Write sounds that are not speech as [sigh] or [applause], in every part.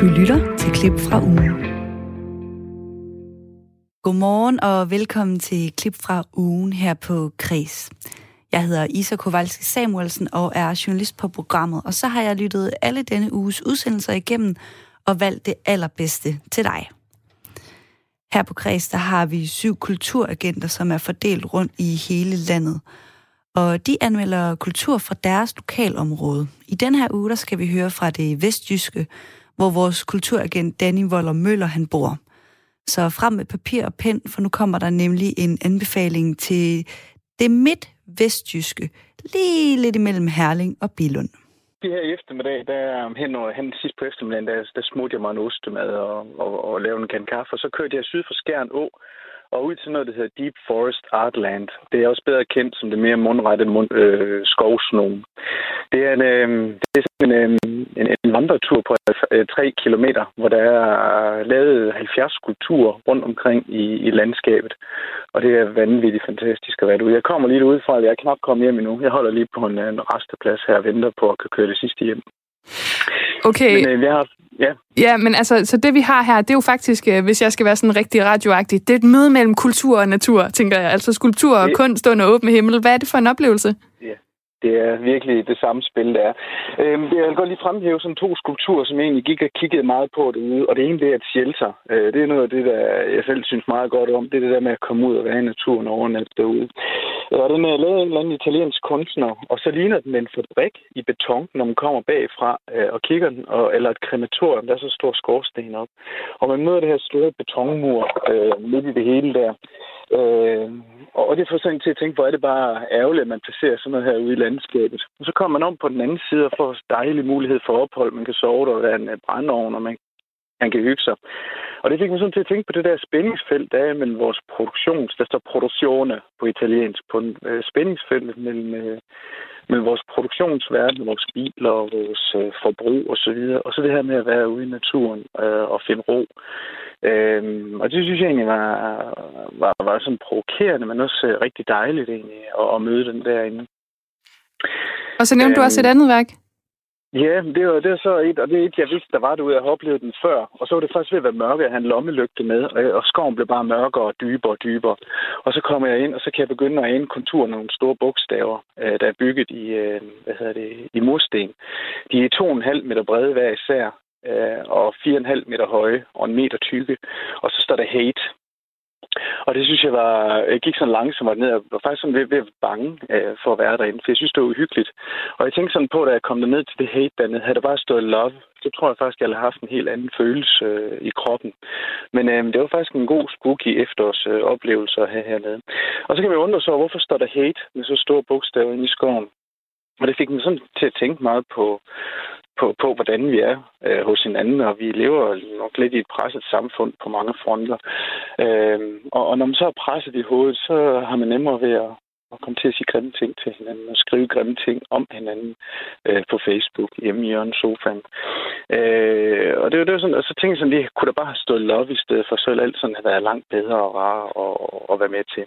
Du lytter til klip fra ugen. Godmorgen og velkommen til klip fra ugen her på Kres. Jeg hedder Isa Kowalski Samuelsen og er journalist på programmet, og så har jeg lyttet alle denne uges udsendelser igennem og valgt det allerbedste til dig. Her på Kreds, der har vi syv kulturagenter, som er fordelt rundt i hele landet. Og de anmelder kultur fra deres lokalområde. I den her uge, der skal vi høre fra det vestjyske, hvor vores kulturagent Danny Voller Møller han bor. Så frem med papir og pen, for nu kommer der nemlig en anbefaling til det midt-vestjyske, lige lidt imellem Herling og Bilund det her i eftermiddag, der hen, og, hen sidst på eftermiddagen, der, der smurte jeg mig en ostemad og, og, og lavede en kan kaffe, og så kørte jeg syd for Skjern Å, og ud til noget, der hedder Deep Forest Artland. Det er også bedre kendt som det mere mundrette mund, øh, skovsnogen. Det er en, øh, det er en, øh, en, en vandretur på øh, 3 kilometer, hvor der er lavet 70 skulpturer rundt omkring i, i landskabet. Og det er vanvittigt fantastisk at være ude. Jeg kommer lige ud fra, at jeg er knap kommet hjem endnu. Jeg holder lige på en, en resteplads her og venter på at kunne køre det sidste hjem. Okay. Men øh, jeg har, ja. ja, men altså, så det vi har her, det er jo faktisk, øh, hvis jeg skal være sådan rigtig radioagtig, det er et møde mellem kultur og natur, tænker jeg. Altså skulptur og det... kunst under åbne himmel. Hvad er det for en oplevelse? Ja, det er virkelig det samme spil, der er. Øhm, jeg vil godt lige fremhæve sådan to skulpturer, som jeg egentlig gik og kiggede meget på derude. Og det ene, det er et shelter. Øh, det er noget af det, der jeg selv synes meget godt om. Det er det der med at komme ud og være i naturen og overnatte derude. Øh, og den er lavet en eller anden italiensk kunstner, og så ligner den med en fabrik i beton, når man kommer bagfra øh, og kigger den, og, eller et krematorium, der er så stor skorsten op. Og man møder det her store betonmur øh, midt i det hele der. Øh, og det får sådan til at tænke, hvor er det bare ærgerligt, at man placerer sådan noget her ude i landskabet. Og så kommer man om på den anden side og får dejlig mulighed for ophold. Man kan sove der, der er en øh, brændeovn, og man, man kan hygge sig. Og det fik mig sådan til at tænke på det der spændingsfelt, der er mellem vores produktions, der står produktione på italiensk, på en øh, spændingsfelt mellem, øh, mellem vores produktionsverden, vores biler og vores øh, forbrug osv., og, så videre, og så det her med at være ude i naturen øh, og finde ro. Øhm, og det synes jeg egentlig var, var, var sådan provokerende, men også øh, rigtig dejligt egentlig at, at møde den derinde. Og så nævnte øhm, du også et andet værk. Ja, det var, det var så et, og det er et, jeg vidste, der var derude. Jeg har oplevet den før. Og så var det faktisk ved at være mørke, at han lommelygte med, og skoven blev bare mørkere og dybere og dybere. Og så kommer jeg ind, og så kan jeg begynde at ane konturen af nogle store bogstaver, øh, der er bygget i, øh, hvad hedder det, i mursten. De er 2,5 meter brede hver især, øh, og 4,5 meter høje og en meter tykke. Og så står der hate. Og det synes jeg var, jeg gik sådan langsomt ned, og var faktisk sådan ved, ved at bange øh, for at være derinde, for jeg synes, det var uhyggeligt. Og jeg tænkte sådan på, da jeg kom ned til det hate dernede, havde der bare stået love, så tror jeg faktisk, jeg havde haft en helt anden følelse øh, i kroppen. Men øh, det var faktisk en god spooky efterårs øh, oplevelse at have hernede. Og så kan vi undre sig over, hvorfor står der hate med så store bogstaver inde i skoven? Og det fik mig sådan til at tænke meget på, på, på hvordan vi er øh, hos hinanden, og vi lever nok lidt i et presset samfund på mange fronter. Øh, og, og når man så er presset i hovedet, så har man nemmere ved at, og komme til at sige grimme ting til hinanden, og skrive grimme ting om hinanden øh, på Facebook, hjemme i hjørnet sofaen. Øh, og det var, det var sådan, altså, og så tænkte jeg sådan, lige, kunne der bare have stået love i stedet for, så ville alt sådan have været langt bedre og rarere at, at være med til.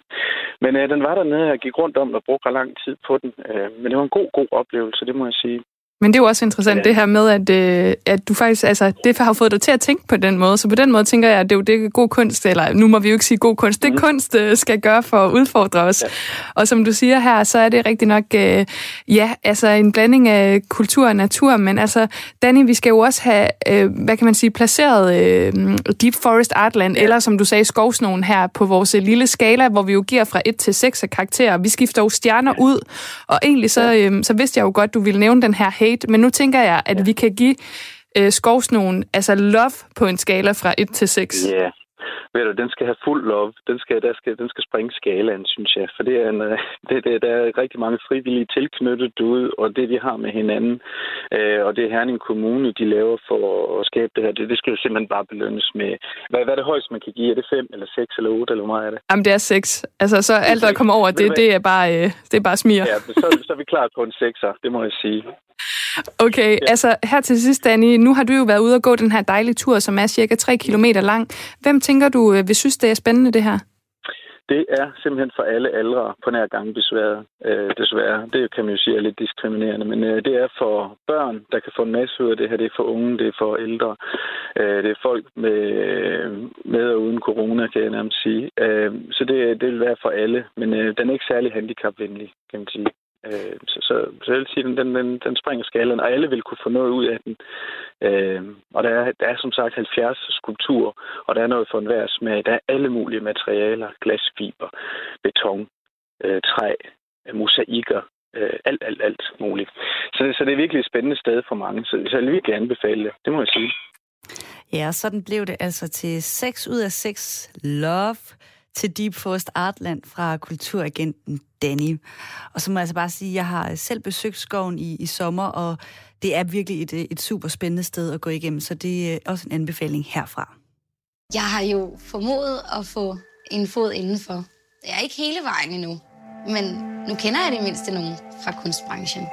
Men øh, den var dernede, jeg gik rundt om og brugte lang tid på den. Øh, men det var en god, god oplevelse, det må jeg sige. Men det er jo også interessant, ja. det her med, at, øh, at du faktisk, altså, det har fået dig til at tænke på den måde. Så på den måde tænker jeg, at det er jo det god kunst, eller nu må vi jo ikke sige god kunst, det mm. kunst øh, skal gøre for at udfordre os. Ja. Og som du siger her, så er det rigtig nok, øh, ja, altså en blanding af kultur og natur, men altså, Danny, vi skal jo også have, øh, hvad kan man sige, placeret øh, Deep Forest Artland, ja. eller som du sagde, skovsnogen her på vores lille skala, hvor vi jo giver fra 1 til 6 af karakterer. Vi skifter jo stjerner ja. ud, og egentlig så, øh, så vidste jeg jo godt, du ville nævne den her hate, men nu tænker jeg, at ja. vi kan give øh, skovsnogen, altså love på en skala fra 1 til 6. Ja, ved du, den skal have fuld love. Den skal, der skal, den skal springe skalaen, synes jeg. For det er en, øh, [laughs] det, det, der er rigtig mange frivillige tilknyttet derude, og det, de har med hinanden, øh, og det Herning Kommune, de laver for at skabe det her, det, det skal jo simpelthen bare belønnes med... Hvad, hvad er det højst, man kan give? Er det 5 eller 6 eller 8, eller hvor meget er det? Jamen, det er 6. Altså, så alt, der kommer over, det, det, er bare, øh, det er bare smir. Ja, så, så er vi klar på en 6'er, det må jeg sige. [laughs] Okay, ja. altså her til sidst, Danny, nu har du jo været ude og gå den her dejlige tur, som er cirka 3 km lang. Hvem tænker du øh, vil synes, det er spændende, det her? det er simpelthen for alle aldre på nær gange øh, desværre. Det kan man jo sige er lidt diskriminerende, men øh, det er for børn, der kan få en masse ud af det her. Det er for unge, det er for ældre. Øh, det er folk med, øh, med og uden corona, kan jeg nærmest sige. Øh, så det, øh, det vil være for alle, men øh, den er ikke særlig handicapvenlig, kan man sige. Øh, så, så, så jeg vil sige, den, den, den springer skalen, og alle vil kunne få noget ud af den. Øh, og der er, der er som sagt 70 skulpturer, og der er noget for enhver smag. Der er alle mulige materialer, glasfiber, beton, øh, træ, øh, mosaikker, øh, alt, alt, alt muligt. Så det, så det er virkelig et spændende sted for mange, så, så jeg vil virkelig anbefale det, det må jeg sige. Ja, sådan blev det altså til 6 ud af 6 love til Deep Forest Artland fra kulturagenten Danny. Og så må jeg altså bare sige, at jeg har selv besøgt skoven i, i sommer, og det er virkelig et, et super spændende sted at gå igennem, så det er også en anbefaling herfra. Jeg har jo formået at få en fod indenfor. Det er ikke hele vejen endnu, men nu kender jeg det mindste nogen fra kunstbranchen.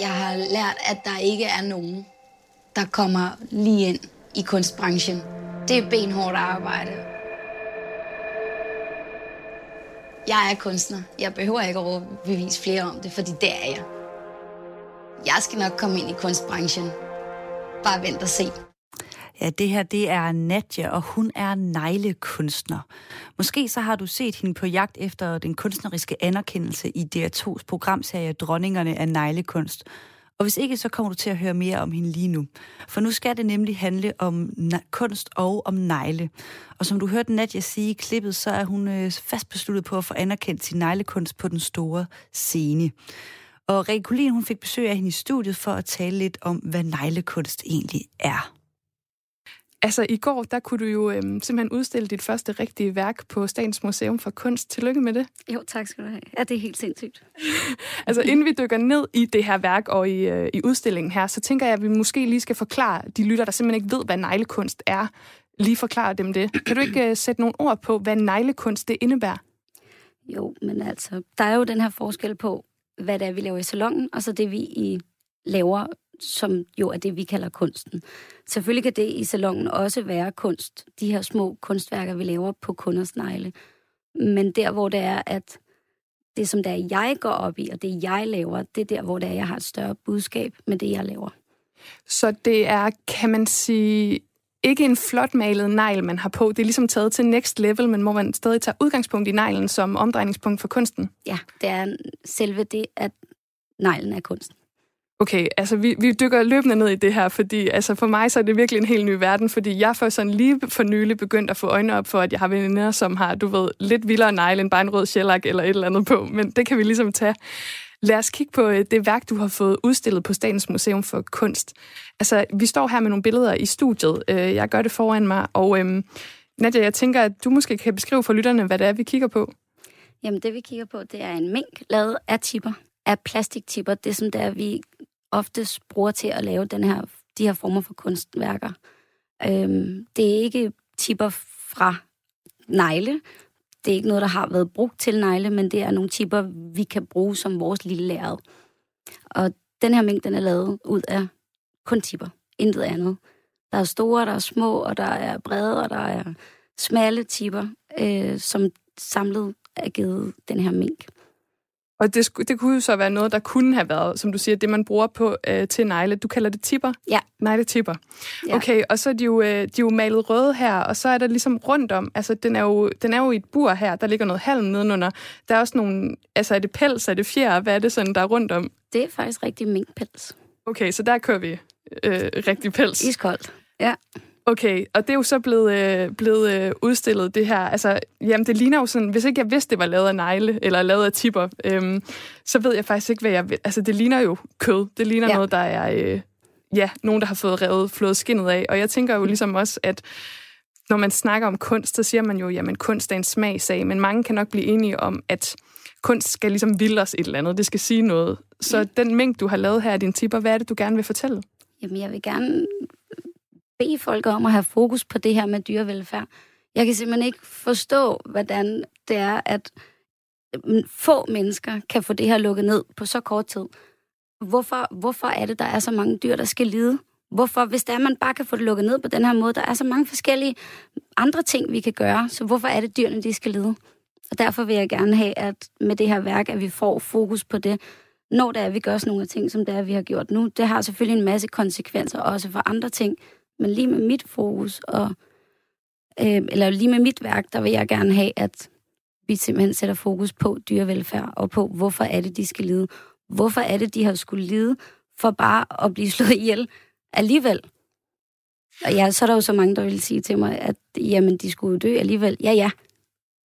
Jeg har lært, at der ikke er nogen, der kommer lige ind i kunstbranchen. Det er benhårdt arbejde, Jeg er kunstner. Jeg behøver ikke at bevise flere om det, fordi det er jeg. Jeg skal nok komme ind i kunstbranchen. Bare vent og se. Ja, det her det er Nadja, og hun er neglekunstner. Måske så har du set hende på jagt efter den kunstneriske anerkendelse i DR2's programserie Dronningerne af neglekunst. Og hvis ikke, så kommer du til at høre mere om hende lige nu. For nu skal det nemlig handle om kunst og om negle. Og som du hørte Nadia sige i klippet, så er hun øh, fast besluttet på at få anerkendt sin neglekunst på den store scene. Og Rikke Kulin, hun fik besøg af hende i studiet for at tale lidt om, hvad neglekunst egentlig er. Altså i går, der kunne du jo øhm, simpelthen udstille dit første rigtige værk på Statens Museum for Kunst. Tillykke med det. Jo, tak skal du have. Ja, det er helt sindssygt. [laughs] altså inden vi dykker ned i det her værk og i, øh, i udstillingen her, så tænker jeg, at vi måske lige skal forklare de lytter, der simpelthen ikke ved, hvad neglekunst er, lige forklare dem det. Kan du ikke øh, sætte nogle ord på, hvad neglekunst det indebærer? Jo, men altså, der er jo den her forskel på, hvad det er, vi laver i salongen, og så det, vi i laver som jo er det, vi kalder kunsten. Selvfølgelig kan det i salongen også være kunst, de her små kunstværker, vi laver på kunders negle. Men der, hvor det er, at det, som der er, jeg går op i, og det, jeg laver, det er der, hvor det er, jeg har et større budskab med det, jeg laver. Så det er, kan man sige, ikke en flot malet negl, man har på. Det er ligesom taget til next level, men må man stadig tage udgangspunkt i neglen som omdrejningspunkt for kunsten? Ja, det er selve det, at neglen er kunsten. Okay, altså vi, vi dykker løbende ned i det her, fordi altså for mig så er det virkelig en helt ny verden, fordi jeg for sådan lige for nylig begyndt at få øjnene op for, at jeg har veninder, som har, du ved, lidt vildere negle end bare en rød shellac eller et eller andet på, men det kan vi ligesom tage. Lad os kigge på øh, det værk, du har fået udstillet på Statens Museum for Kunst. Altså, vi står her med nogle billeder i studiet. Øh, jeg gør det foran mig, og øhm, Nadia, jeg tænker, at du måske kan beskrive for lytterne, hvad det er, vi kigger på. Jamen, det vi kigger på, det er en mink lavet af tipper, af plastiktipper. Det som der vi oftest bruger til at lave den her, de her former for kunstværker. Øhm, det er ikke tipper fra negle. Det er ikke noget, der har været brugt til negle, men det er nogle tipper, vi kan bruge som vores lille lærred. Og den her mængde, den er lavet ud af kun tipper. Intet andet. Der er store, der er små, og der er brede, og der er smalle tipper, øh, som samlet er givet den her mink. Og det, det kunne jo så være noget, der kunne have været, som du siger, det man bruger på øh, til negle. Du kalder det tipper? Ja. Negle-tipper. Ja. Okay, og så er de, jo, øh, de er jo malet røde her, og så er der ligesom rundt om, altså den er, jo, den er jo i et bur her, der ligger noget halm nedenunder. Der er også nogle, altså er det pels, er det fjer, hvad er det sådan, der er rundt om? Det er faktisk rigtig minkpels. Okay, så der kører vi øh, rigtig pels. Iskoldt, ja. Okay, og det er jo så blevet, øh, blevet øh, udstillet, det her. Altså, jamen, det ligner jo sådan, hvis ikke jeg vidste, det var lavet af negle, eller lavet af tipper, øh, så ved jeg faktisk ikke, hvad jeg vil. Altså, det ligner jo kød. Det ligner ja. noget, der er, øh, ja, nogen, der har fået revet, flået skinnet af. Og jeg tænker jo ligesom også, at når man snakker om kunst, så siger man jo, jamen, kunst er en smagsag, men mange kan nok blive enige om, at kunst skal ligesom vilde os et eller andet. Det skal sige noget. Så ja. den mængde, du har lavet her af dine tipper, hvad er det, du gerne vil fortælle? Jamen, jeg vil gerne bede folk om at have fokus på det her med dyrevelfærd. Jeg kan simpelthen ikke forstå, hvordan det er, at mm, få mennesker kan få det her lukket ned på så kort tid. Hvorfor, hvorfor er det, der er så mange dyr, der skal lide? Hvorfor, hvis det er, man bare kan få det lukket ned på den her måde, der er så mange forskellige andre ting, vi kan gøre, så hvorfor er det, dyrene de skal lide? Og derfor vil jeg gerne have, at med det her værk, at vi får fokus på det, når det er, at vi gør sådan nogle ting, som det er, vi har gjort nu. Det har selvfølgelig en masse konsekvenser også for andre ting, men lige med mit fokus, og, øh, eller lige med mit værk, der vil jeg gerne have, at vi simpelthen sætter fokus på dyrevelfærd, og på, hvorfor er det, de skal lide. Hvorfor er det, de har skulle lide for bare at blive [laughs] slået ihjel alligevel? Og ja, så er der jo så mange, der vil sige til mig, at jamen, de skulle dø alligevel. Ja, ja.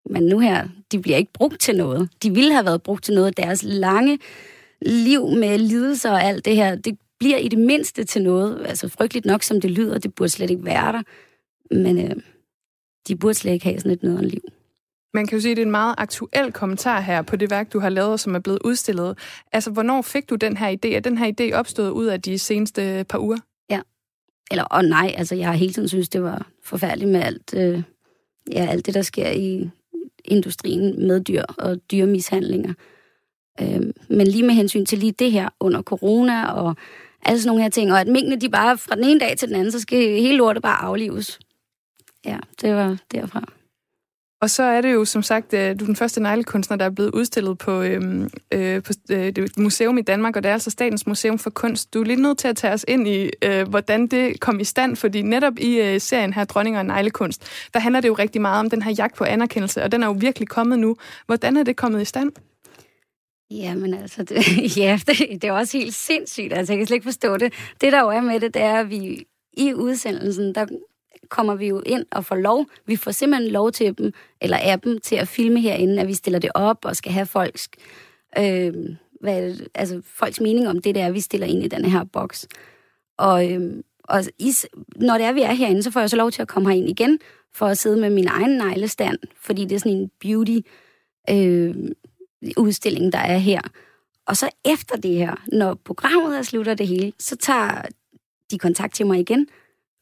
Men nu her, de bliver ikke brugt til noget. De ville have været brugt til noget. Deres lange liv med lidelser og alt det her, det bliver i det mindste til noget. Altså frygteligt nok, som det lyder, det burde slet ikke være der. Men øh, de burde slet ikke have sådan et nederen liv. Man kan jo sige, at det er en meget aktuel kommentar her på det værk, du har lavet, som er blevet udstillet. Altså, hvornår fik du den her idé? Er den her idé opstået ud af de seneste par uger? Ja. Eller, og nej, altså, jeg har hele tiden synes, det var forfærdeligt med alt, øh, ja, alt det, der sker i industrien med dyr og dyrmishandlinger. Øh, men lige med hensyn til lige det her under corona og alle sådan nogle her ting, og at minkene de bare fra den ene dag til den anden, så skal hele lortet bare aflives. Ja, det var derfra. Og så er det jo som sagt, øh, du er den første neglekunstner, der er blevet udstillet på, øhm, øh, på øh, det museum i Danmark, og det er altså Statens Museum for Kunst. Du er lige nødt til at tage os ind i, øh, hvordan det kom i stand, fordi netop i øh, serien her, Dronninger og Neglekunst, der handler det jo rigtig meget om den her jagt på anerkendelse, og den er jo virkelig kommet nu. Hvordan er det kommet i stand? Jamen altså, det, [laughs] ja, det, det er også helt sindssygt. Altså, jeg kan slet ikke forstå det. Det, der jo er med det, det er, at vi i udsendelsen, der kommer vi jo ind og får lov. Vi får simpelthen lov til dem, eller er dem, til at filme herinde, at vi stiller det op og skal have folks, øh, hvad det, altså, folks mening om det, der vi stiller ind i den her boks. Og, øh, og i, når det er, vi er herinde, så får jeg så lov til at komme herind igen, for at sidde med min egen neglestand, fordi det er sådan en beauty øh, udstilling, der er her. Og så efter det her, når programmet er slutter det hele, så tager de kontakt til mig igen,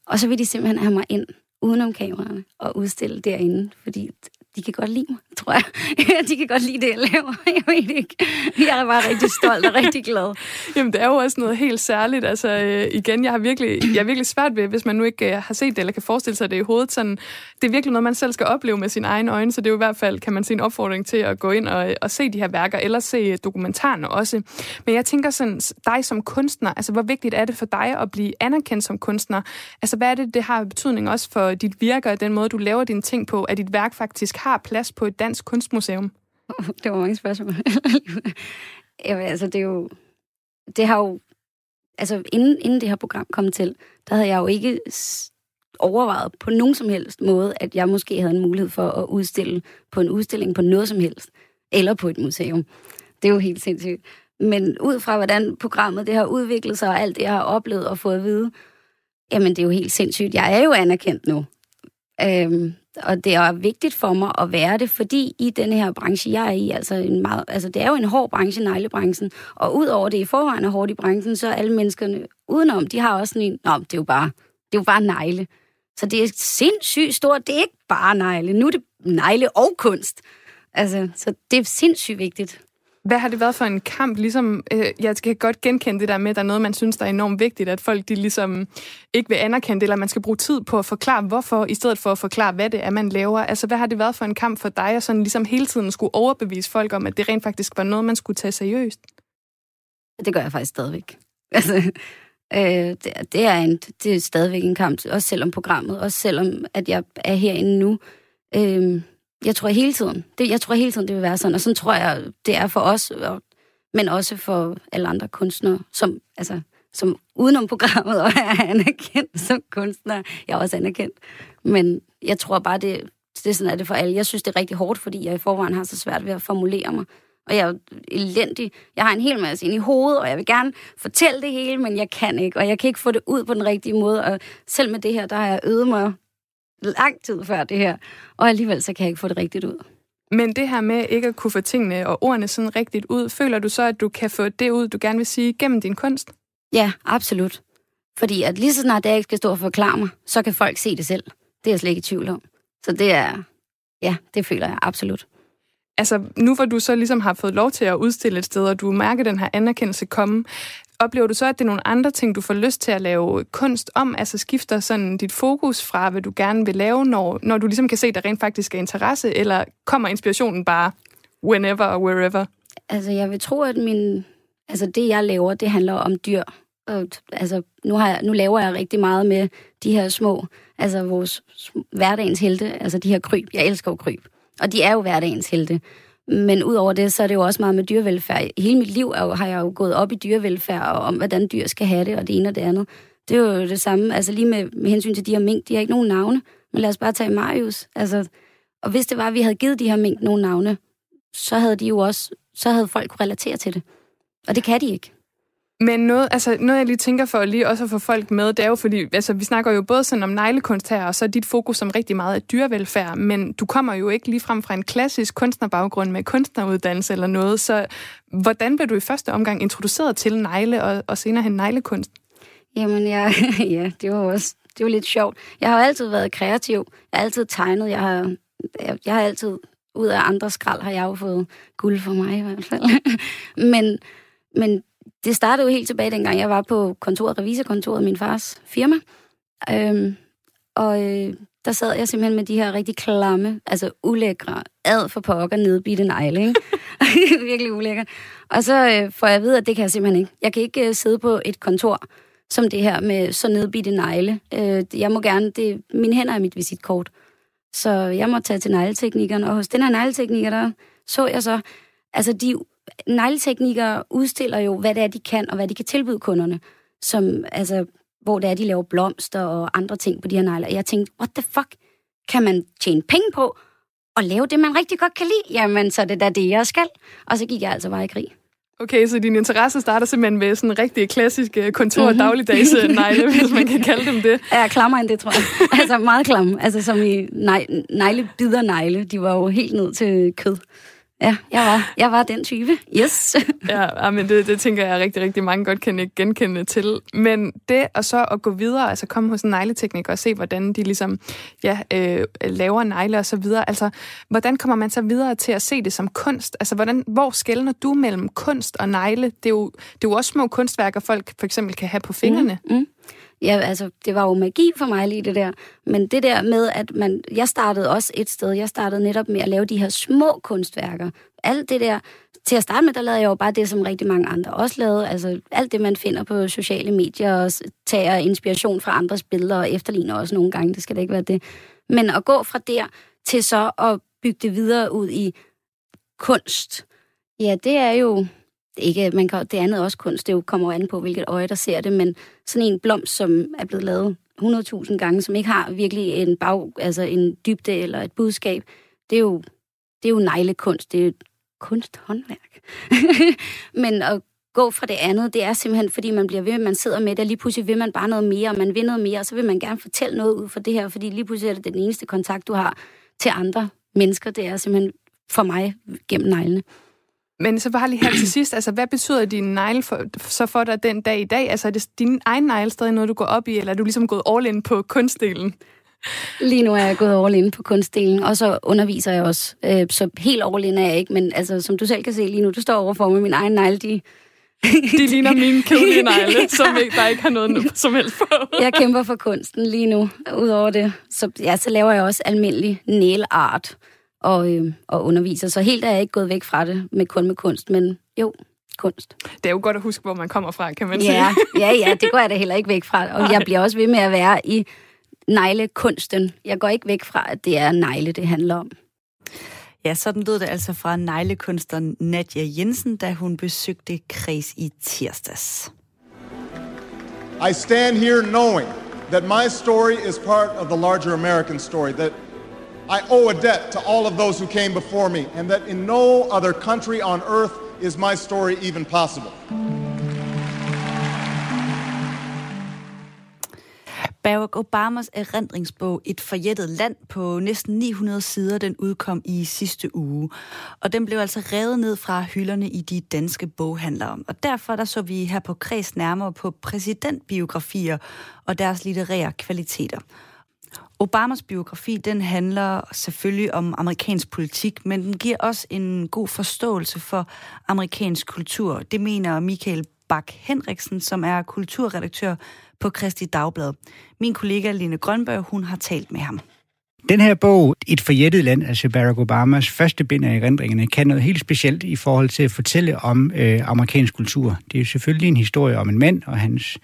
og så vil de simpelthen have mig ind udenom kameraerne og udstille derinde, fordi de kan godt lide mig, tror jeg. [laughs] de kan godt lide det, jeg laver. [laughs] Jeg ved ikke. Jeg er bare rigtig stolt og rigtig glad. [laughs] Jamen, det er jo også noget helt særligt. Altså, øh, igen, jeg har virkelig, jeg er virkelig svært ved, hvis man nu ikke øh, har set det, eller kan forestille sig det i hovedet. Sådan, det er virkelig noget, man selv skal opleve med sine egne øjne, så det er jo i hvert fald, kan man sige, en opfordring til at gå ind og, øh, og se de her værker, eller se øh, dokumentarerne også. Men jeg tænker sådan, dig som kunstner, altså, hvor vigtigt er det for dig at blive anerkendt som kunstner? Altså, hvad er det, det har betydning også for dit virke og den måde, du laver dine ting på, at dit værk faktisk har plads på et dansk kunstmuseum? [laughs] Det var mange spørgsmål. [laughs] Jamen, altså, det er jo... Det har jo... Altså, inden, inden det her program kom til, der havde jeg jo ikke overvejet på nogen som helst måde, at jeg måske havde en mulighed for at udstille på en udstilling på noget som helst, eller på et museum. Det er jo helt sindssygt. Men ud fra, hvordan programmet det har udviklet sig, og alt det, jeg har oplevet og fået at vide, jamen, det er jo helt sindssygt. Jeg er jo anerkendt nu. Øhm, og det er vigtigt for mig at være det, fordi i den her branche, jeg er i, altså, en meget, altså det er jo en hård branche, neglebranchen, og udover det i forvejen er hårdt i branchen, så er alle menneskerne udenom, de har også sådan en, nå, det er jo bare, det er jo bare negle. Så det er sindssygt stort, det er ikke bare negle, nu er det negle og kunst. Altså, så det er sindssygt vigtigt. Hvad har det været for en kamp? Ligesom, øh, jeg skal godt genkende det der med, at der er noget, man synes, der er enormt vigtigt, at folk de ligesom ikke vil anerkende det, eller man skal bruge tid på at forklare, hvorfor, i stedet for at forklare, hvad det er, man laver. Altså, hvad har det været for en kamp for dig, at sådan ligesom hele tiden skulle overbevise folk om, at det rent faktisk var noget, man skulle tage seriøst? Det gør jeg faktisk stadigvæk. [laughs] Altså, øh, det, det, er en, det er stadigvæk en kamp, også selvom programmet, også selvom at jeg er herinde nu. Øh, jeg tror hele tiden. Det, jeg tror hele tiden, det vil være sådan. Og sådan tror jeg, det er for os, og, men også for alle andre kunstnere, som, altså, som udenom programmet [laughs] og er anerkendt som kunstner. Jeg er også anerkendt. Men jeg tror bare, det, det er sådan, er det for alle. Jeg synes, det er rigtig hårdt, fordi jeg i forvejen har så svært ved at formulere mig. Og jeg er elendig. Jeg har en hel masse ind i hovedet, og jeg vil gerne fortælle det hele, men jeg kan ikke. Og jeg kan ikke få det ud på den rigtige måde. Og selv med det her, der har jeg øvet mig lang tid før det her, og alligevel så kan jeg ikke få det rigtigt ud. Men det her med ikke at kunne få tingene og ordene sådan rigtigt ud, føler du så, at du kan få det ud, du gerne vil sige, gennem din kunst? Ja, absolut. Fordi at lige så snart jeg ikke skal stå og forklare mig, så kan folk se det selv. Det er jeg slet ikke i tvivl om. Så det er, ja, det føler jeg absolut altså nu hvor du så ligesom har fået lov til at udstille et sted, og du mærker den her anerkendelse komme, oplever du så, at det er nogle andre ting, du får lyst til at lave kunst om? Altså skifter sådan dit fokus fra, hvad du gerne vil lave, når, når du ligesom kan se, at der rent faktisk er interesse, eller kommer inspirationen bare whenever og wherever? Altså jeg vil tro, at min, altså det jeg laver, det handler om dyr. Og, altså, nu, har jeg, nu laver jeg rigtig meget med de her små, altså vores hverdagens helte, altså de her kryb. Jeg elsker jo kryb. Og de er jo hverdagens helte. Men udover det, så er det jo også meget med dyrevelfærd. Hele mit liv er jo, har jeg jo gået op i dyrevelfærd og om, hvordan dyr skal have det, og det ene og det andet. Det er jo det samme, altså lige med, med hensyn til de her mink, de har ikke nogen navne, men lad os bare tage Marius. Altså, og hvis det var, at vi havde givet de her mink nogle navne, så havde de jo også, så havde folk kunne relatere til det. Og det kan de ikke. Men noget, altså, noget, jeg lige tænker for lige også at få folk med, det er jo fordi, altså, vi snakker jo både sådan om neglekunst her, og så dit fokus som rigtig meget af dyrevelfærd, men du kommer jo ikke lige frem fra en klassisk kunstnerbaggrund med kunstneruddannelse eller noget, så hvordan blev du i første omgang introduceret til negle og, og senere hen neglekunst? Jamen, jeg, [laughs] ja, det var også det var lidt sjovt. Jeg har jo altid været kreativ. Jeg har altid tegnet. Jeg har, jeg, jeg har altid, ud af andre skrald, har jeg jo fået guld for mig i hvert fald. [laughs] men, men det startede jo helt tilbage, dengang jeg var på kontoret, revisorkontoret, min fars firma. Øhm, og øh, der sad jeg simpelthen med de her rigtig klamme, altså ulækre, ad for pokker, nedbitte negle, ikke? [laughs] Virkelig ulækkert. Og så øh, får jeg at vide, at det kan jeg simpelthen ikke. Jeg kan ikke øh, sidde på et kontor som det her med så nedbitte negle. Øh, jeg må gerne, det, mine hænder er mit visitkort. Så jeg må tage til negleteknikeren, og hos den her negletekniker, der så jeg så, altså de negleteknikere udstiller jo, hvad det er, de kan, og hvad de kan tilbyde kunderne. Som, altså, hvor det er, de laver blomster og andre ting på de her negle. Og jeg tænkte, what the fuck? Kan man tjene penge på at lave det, man rigtig godt kan lide? Jamen, så er det da det, jeg skal. Og så gik jeg altså bare i krig. Okay, så din interesse starter simpelthen med sådan en rigtig klassisk øh, kontor- og dagligdags øh, negle, [laughs] hvis man kan kalde dem det. Ja, klammer end det, tror jeg. [laughs] altså meget klamme. Altså som i negle, bider negle. De var jo helt ned til kød. Ja, jeg var, jeg var den type. Yes. [laughs] ja, men det, det tænker jeg rigtig, rigtig mange godt kan genkende til. Men det og så at gå videre, altså komme hos en negletekniker og se, hvordan de ligesom ja, øh, laver negle og så videre. Altså, hvordan kommer man så videre til at se det som kunst? Altså, hvordan, hvor skældner du mellem kunst og negle? Det er, jo, det er jo også små kunstværker, folk for eksempel kan have på fingrene. Mm, mm. Ja, altså, det var jo magi for mig lige det der. Men det der med, at man... Jeg startede også et sted. Jeg startede netop med at lave de her små kunstværker. Alt det der... Til at starte med, der lavede jeg jo bare det, som rigtig mange andre også lavede. Altså alt det, man finder på sociale medier, og tager inspiration fra andres billeder, og efterligner også nogle gange. Det skal da ikke være det. Men at gå fra der til så at bygge det videre ud i kunst, ja, det er jo ikke, man kan, det andet er også kunst, det jo kommer an på, hvilket øje, der ser det, men sådan en blomst, som er blevet lavet 100.000 gange, som ikke har virkelig en, bag, altså en dybde eller et budskab, det er jo, det er jo neglekunst, det er jo et kunsthåndværk. [laughs] men at gå fra det andet, det er simpelthen, fordi man bliver ved, man sidder med det, og lige pludselig vil man bare noget mere, og man vil noget mere, og så vil man gerne fortælle noget ud for det her, fordi lige pludselig er det den eneste kontakt, du har til andre mennesker, det er simpelthen for mig gennem neglene. Men så bare lige her til sidst, altså hvad betyder din negle for, så for dig den dag i dag? Altså er det din egen negle stadig noget, du går op i, eller er du ligesom gået all in på kunstdelen? Lige nu er jeg gået all in på kunstdelen, og så underviser jeg også. Øh, så helt all in er jeg ikke, men altså, som du selv kan se lige nu, du står overfor med min egen negle, de... [laughs] de ligner mine kedelige negle, [laughs] som ikke, der ikke har noget som helst på. jeg kæmper for kunsten lige nu, udover det. Så, ja, så laver jeg også almindelig nail art og, øh, og underviser. Så helt er jeg ikke gået væk fra det med kun med kunst, men jo, kunst. Det er jo godt at huske, hvor man kommer fra, kan man ja, sige. [laughs] ja, ja, det går jeg da heller ikke væk fra. Og Nej. jeg bliver også ved med at være i neglekunsten. Jeg går ikke væk fra, at det er negle, det handler om. Ja, sådan lød det altså fra neglekunstneren Nadja Jensen, da hun besøgte Kreds i tirsdags. I stand here knowing that my story is part of the larger American story, that i owe a debt to all of those who came before me, and that in no other country on earth is my story even possible. Barack Obamas erindringsbog Et forjættet land på næsten 900 sider, den udkom i sidste uge. Og den blev altså revet ned fra hylderne i de danske boghandlere. Og derfor der så vi her på Kreds nærmere på præsidentbiografier og deres litterære kvaliteter. Obamas biografi, den handler selvfølgelig om amerikansk politik, men den giver også en god forståelse for amerikansk kultur. Det mener Michael Bak Henriksen, som er kulturredaktør på Kristi Dagblad. Min kollega Line Grønberg, hun har talt med ham. Den her bog, Et forjættet land, altså Barack Obamas første bind af erindringerne, kan noget helt specielt i forhold til at fortælle om øh, amerikansk kultur. Det er jo selvfølgelig en historie om en mand og hans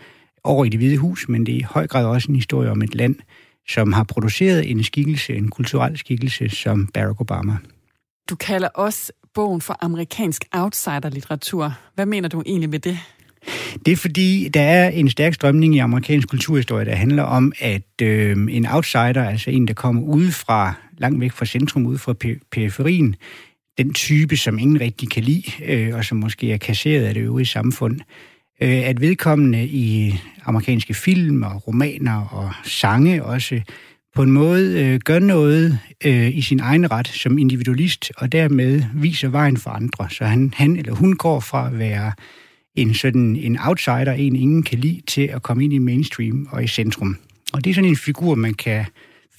år i det hvide hus, men det er i høj grad også en historie om et land, som har produceret en skikkelse, en kulturel skikkelse som Barack Obama. Du kalder også bogen for amerikansk outsider-litteratur. Hvad mener du egentlig med det? Det er fordi, der er en stærk strømning i amerikansk kulturhistorie, der handler om, at øh, en outsider, altså en, der kommer udefra, langt væk fra centrum, ud fra periferien, den type, som ingen rigtig kan lide, øh, og som måske er kasseret af det øvrige samfund, øh, Øh, at vedkommende i amerikanske film og romaner og sange også på en måde øh, gør noget øh, i sin egen ret som individualist, og dermed viser vejen for andre. Så han, han eller hun går fra at være en sådan en outsider, en ingen kan lide, til at komme ind i mainstream og i centrum. Og det er sådan en figur, man kan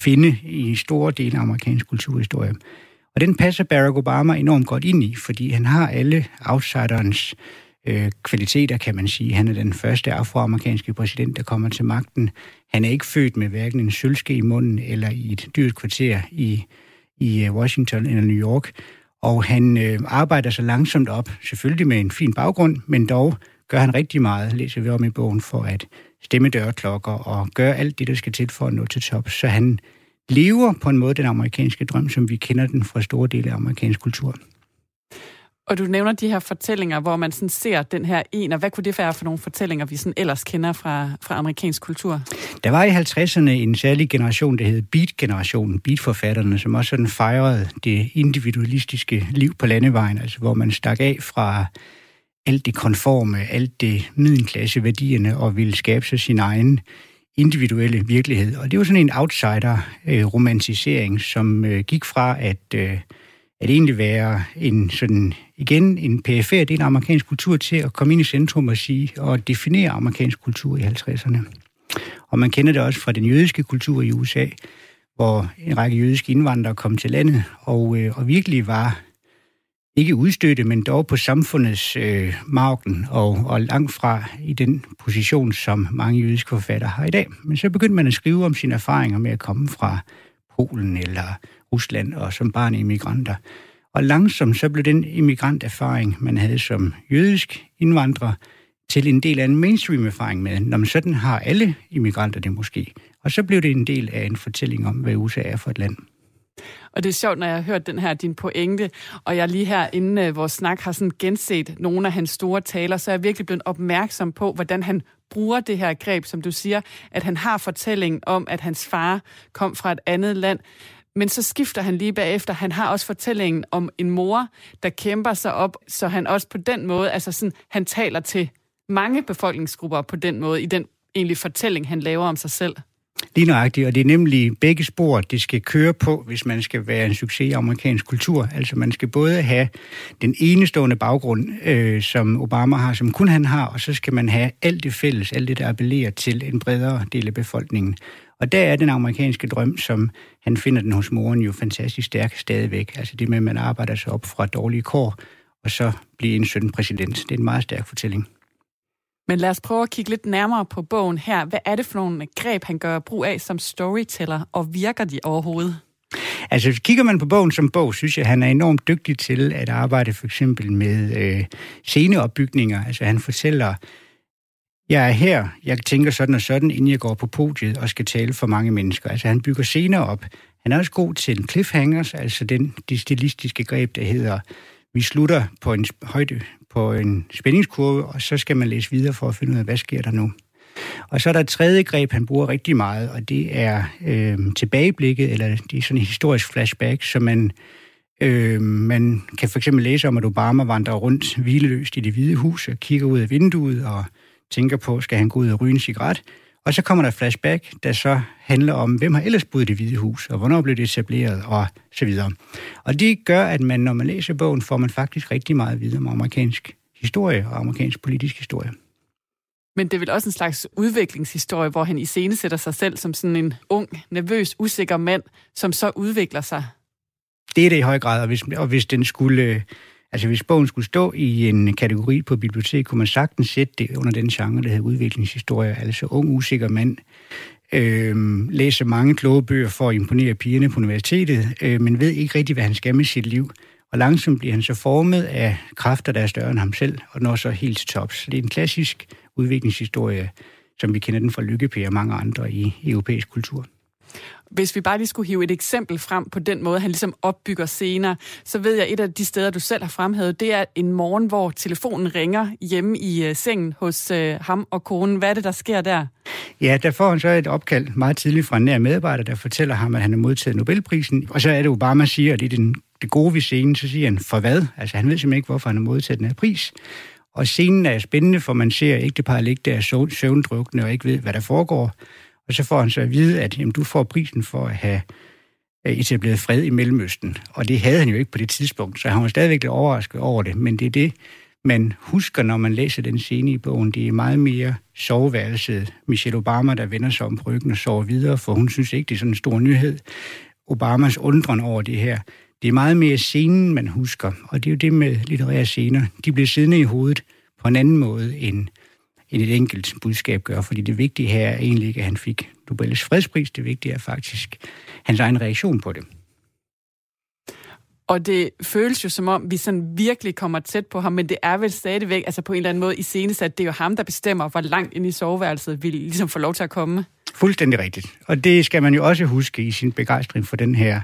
finde i store dele af amerikansk kulturhistorie. Og den passer Barack Obama enormt godt ind i, fordi han har alle outsiderens øh, Øh, kvaliteter, kan man sige. Han er den første afroamerikanske præsident, der kommer til magten. Han er ikke født med hverken en sølvske i munden eller i et dyrt kvarter i, i øh, Washington eller New York. Og han øh, arbejder så langsomt op, selvfølgelig med en fin baggrund, men dog gør han rigtig meget, læser vi om i bogen, for at stemme dørklokker og gøre alt det, der skal til for at nå til top. Så han lever på en måde den amerikanske drøm, som vi kender den fra store dele af amerikansk kultur. Og du nævner de her fortællinger, hvor man sådan ser den her en, og hvad kunne det være for nogle fortællinger, vi sådan ellers kender fra, fra amerikansk kultur? Der var i 50'erne en særlig generation, der hed Beat-generationen, Beat-forfatterne, som også sådan fejrede det individualistiske liv på landevejen, altså hvor man stak af fra alt det konforme, alt det middelklasseværdierne og ville skabe sig sin egen individuelle virkelighed. Og det var sådan en outsider-romantisering, øh, som øh, gik fra at, øh, at egentlig være en sådan igen en perifær del af amerikansk kultur til at komme ind i centrum og sige og definere amerikansk kultur i 50'erne. Og man kender det også fra den jødiske kultur i USA, hvor en række jødiske indvandrere kom til landet og, øh, og virkelig var ikke udstøtte, men dog på samfundets øh, marken og, og langt fra i den position, som mange jødiske forfattere har i dag. Men så begyndte man at skrive om sine erfaringer med at komme fra Polen eller Rusland og som barn immigranter. Og langsomt så blev den immigranterfaring, man havde som jødisk indvandrer, til en del af en mainstream-erfaring med, når man sådan har alle immigranter det måske. Og så blev det en del af en fortælling om, hvad USA er for et land. Og det er sjovt, når jeg har hørt den her, din pointe, og jeg lige her inden uh, vores snak har sådan genset nogle af hans store taler, så er jeg virkelig blevet opmærksom på, hvordan han bruger det her greb, som du siger, at han har fortælling om, at hans far kom fra et andet land. Men så skifter han lige bagefter. Han har også fortællingen om en mor, der kæmper sig op, så han også på den måde, altså sådan, han taler til mange befolkningsgrupper på den måde, i den egentlig fortælling, han laver om sig selv. Lige nøjagtigt, og det er nemlig begge spor, det skal køre på, hvis man skal være en succes i amerikansk kultur. Altså man skal både have den enestående baggrund, øh, som Obama har, som kun han har, og så skal man have alt det fælles, alt det, der appellerer til en bredere del af befolkningen. Og der er den amerikanske drøm, som han finder den hos moren jo fantastisk stærk stadigvæk. Altså det med, at man arbejder sig op fra dårlige kår, og så blive en søn præsident. Det er en meget stærk fortælling. Men lad os prøve at kigge lidt nærmere på bogen her. Hvad er det for nogle greb, han gør brug af som storyteller, og virker de overhovedet? Altså, kigger man på bogen som bog, synes jeg, han er enormt dygtig til at arbejde for eksempel med øh, sceneopbygninger. Altså, han fortæller, jeg er her, jeg tænker sådan og sådan, inden jeg går på podiet og skal tale for mange mennesker. Altså, han bygger scener op. Han er også god til cliffhangers, altså den de stilistiske greb, der hedder, vi slutter på en højde på en spændingskurve, og så skal man læse videre for at finde ud af, hvad sker der nu. Og så er der et tredje greb, han bruger rigtig meget, og det er øh, tilbageblikket, eller det er sådan en historisk flashback, så man, øh, man kan for eksempel læse om, at Obama vandrer rundt hvileløst i det hvide hus og kigger ud af vinduet og tænker på, skal han gå ud og ryge en cigaret? Og så kommer der flashback, der så handler om, hvem har ellers boet i det hvide hus, og hvornår blev det etableret, og så videre. Og det gør, at man, når man læser bogen, får man faktisk rigtig meget videre om amerikansk historie og amerikansk politisk historie. Men det er vel også en slags udviklingshistorie, hvor han iscenesætter sig selv som sådan en ung, nervøs, usikker mand, som så udvikler sig. Det er det i høj grad, og hvis, og hvis den skulle... Altså hvis bogen skulle stå i en kategori på biblioteket, kunne man sagtens sætte det under den genre, der hedder udviklingshistorie, altså ung, usikker mand, øh, læser mange kloge bøger for at imponere pigerne på universitetet, øh, men ved ikke rigtig, hvad han skal med sit liv. Og langsomt bliver han så formet af kræfter, der er større end ham selv, og når så helt til tops. Det er en klassisk udviklingshistorie, som vi kender den fra Lykkepæ og mange andre i europæisk kultur. Hvis vi bare lige skulle hive et eksempel frem på den måde, han ligesom opbygger scener, så ved jeg, at et af de steder, du selv har fremhævet, det er en morgen, hvor telefonen ringer hjemme i uh, sengen hos uh, ham og konen. Hvad er det, der sker der? Ja, der får han så et opkald meget tidligt fra en nær medarbejder, der fortæller ham, at han har modtaget Nobelprisen. Og så er det Obama siger, at det er den, det gode ved scenen, så siger han, for hvad? Altså han ved simpelthen ikke, hvorfor han har modtaget den her pris. Og scenen er spændende, for man ser ægteparet ligge der søvndrukne og ikke ved, hvad der foregår. Og så får han så at vide, at jamen, du får prisen for at have øh, etableret fred i Mellemøsten. Og det havde han jo ikke på det tidspunkt, så han var stadigvæk lidt overrasket over det. Men det er det, man husker, når man læser den scene i bogen. Det er meget mere soveværelset. Michelle Obama, der vender sig om på ryggen og sover videre, for hun synes ikke, det er sådan en stor nyhed. Obamas undren over det her. Det er meget mere scenen, man husker. Og det er jo det med litterære scener. De bliver siddende i hovedet på en anden måde, end end et enkelt budskab gør, fordi det vigtige her er egentlig ikke, at han fik Nobels fredspris, det vigtige er faktisk hans egen reaktion på det. Og det føles jo som om, vi sådan virkelig kommer tæt på ham, men det er vel stadigvæk, altså på en eller anden måde i scene, at det er jo ham, der bestemmer, hvor langt ind i soveværelset vi ligesom får lov til at komme. Fuldstændig rigtigt. Og det skal man jo også huske i sin begejstring for den her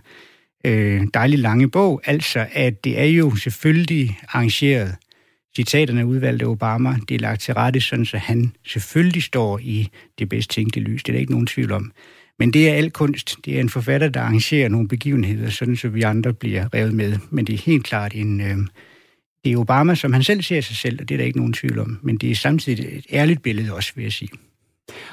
øh, dejlige lange bog, altså at det er jo selvfølgelig arrangeret citaterne udvalgte Obama, det er lagt til rette, sådan så han selvfølgelig står i det bedst tænkte lys. Det er der ikke nogen tvivl om. Men det er al kunst. Det er en forfatter, der arrangerer nogle begivenheder, sådan så vi andre bliver revet med. Men det er helt klart en... Øh, det er Obama, som han selv ser sig selv, og det er der ikke nogen tvivl om. Men det er samtidig et ærligt billede også, vil jeg sige.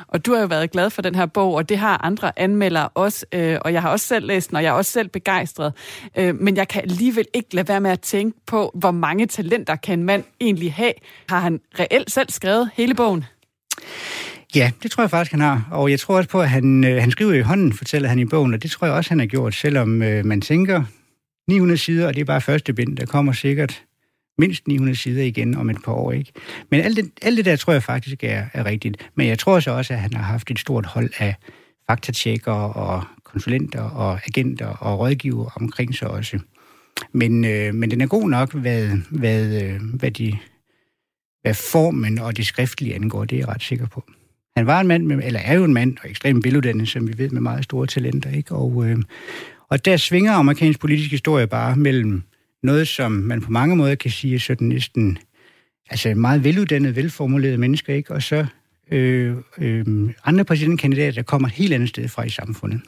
Og du har jo været glad for den her bog, og det har andre anmeldere også, øh, og jeg har også selv læst den, og jeg er også selv begejstret. Øh, men jeg kan alligevel ikke lade være med at tænke på, hvor mange talenter kan en mand egentlig have. Har han reelt selv skrevet hele bogen? Ja, det tror jeg faktisk, han har. Og jeg tror også på, at han, øh, han skriver i hånden, fortæller han i bogen, og det tror jeg også, han har gjort, selvom øh, man tænker 900 sider, og det er bare første bind, der kommer sikkert mindst 900 sider igen om et par år. Ikke? Men alt det, alt det der tror jeg faktisk er, er rigtigt. Men jeg tror så også, at han har haft et stort hold af faktatjekker og konsulenter og agenter og rådgiver omkring sig også. Men, øh, men den er god nok, hvad, hvad, øh, hvad, de, hvad formen og det skriftlige angår, det er jeg ret sikker på. Han var en mand, med, eller er jo en mand, og ekstremt veluddannet, som vi ved, med meget store talenter. Ikke? Og, øh, og der svinger amerikansk politisk historie bare mellem noget, som man på mange måder kan sige er sådan næsten altså meget veluddannede, velformulerede mennesker, ikke? og så øh, øh, andre præsidentkandidater, der kommer et helt andet sted fra i samfundet.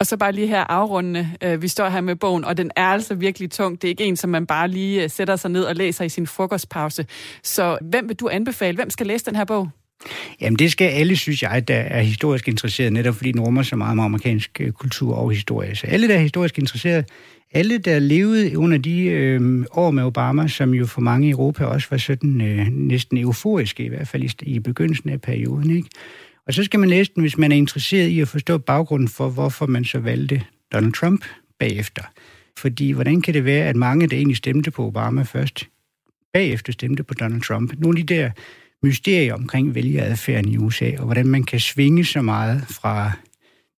Og så bare lige her afrundende. Øh, vi står her med bogen, og den er altså virkelig tung. Det er ikke en, som man bare lige øh, sætter sig ned og læser i sin frokostpause. Så hvem vil du anbefale? Hvem skal læse den her bog? Jamen det skal alle, synes jeg, der er historisk interesseret, netop fordi den rummer så meget med amerikansk øh, kultur og historie. Så alle, der er historisk interesseret, alle, der levede under de øh, år med Obama, som jo for mange i Europa også var sådan øh, næsten euforiske, i hvert fald i, i begyndelsen af perioden. Ikke? Og så skal man læse den, hvis man er interesseret i at forstå baggrunden for, hvorfor man så valgte Donald Trump bagefter. Fordi hvordan kan det være, at mange, der egentlig stemte på Obama først, bagefter stemte på Donald Trump? Nogle af de der mysterier omkring vælgeradfærden i USA, og hvordan man kan svinge så meget fra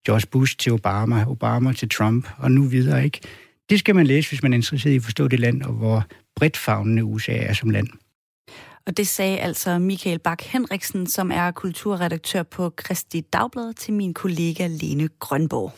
George Bush til Obama, Obama til Trump, og nu videre, ikke? Det skal man læse, hvis man er interesseret i at forstå det land, og hvor bredt fagnende USA er som land. Og det sagde altså Michael Bak Henriksen, som er kulturredaktør på Kristi Dagblad, til min kollega Lene Grønborg.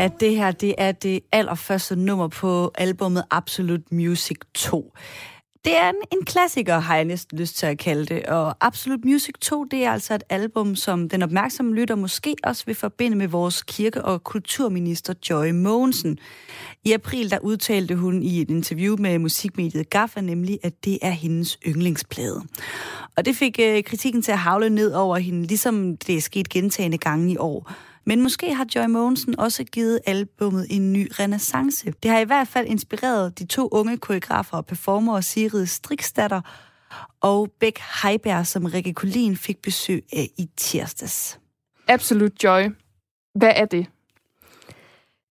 Ja, det her det er det allerførste nummer på albumet Absolute Music 2. Det er en, en klassiker, har jeg næsten lyst til at kalde det. Og Absolute Music 2, det er altså et album, som den opmærksomme lytter måske også vil forbinde med vores kirke- og kulturminister Joy Mogensen. I april der udtalte hun i et interview med musikmediet Gaffa nemlig, at det er hendes yndlingsplade. Og det fik øh, kritikken til at havle ned over hende, ligesom det er sket gentagende gange i år. Men måske har Joy Mogensen også givet albummet en ny renaissance. Det har i hvert fald inspireret de to unge koreografer og performere Sigrid Strikstatter og Bæk Heiberg, som Rikke Collin fik besøg af i tirsdags. Absolute Joy. Hvad er det?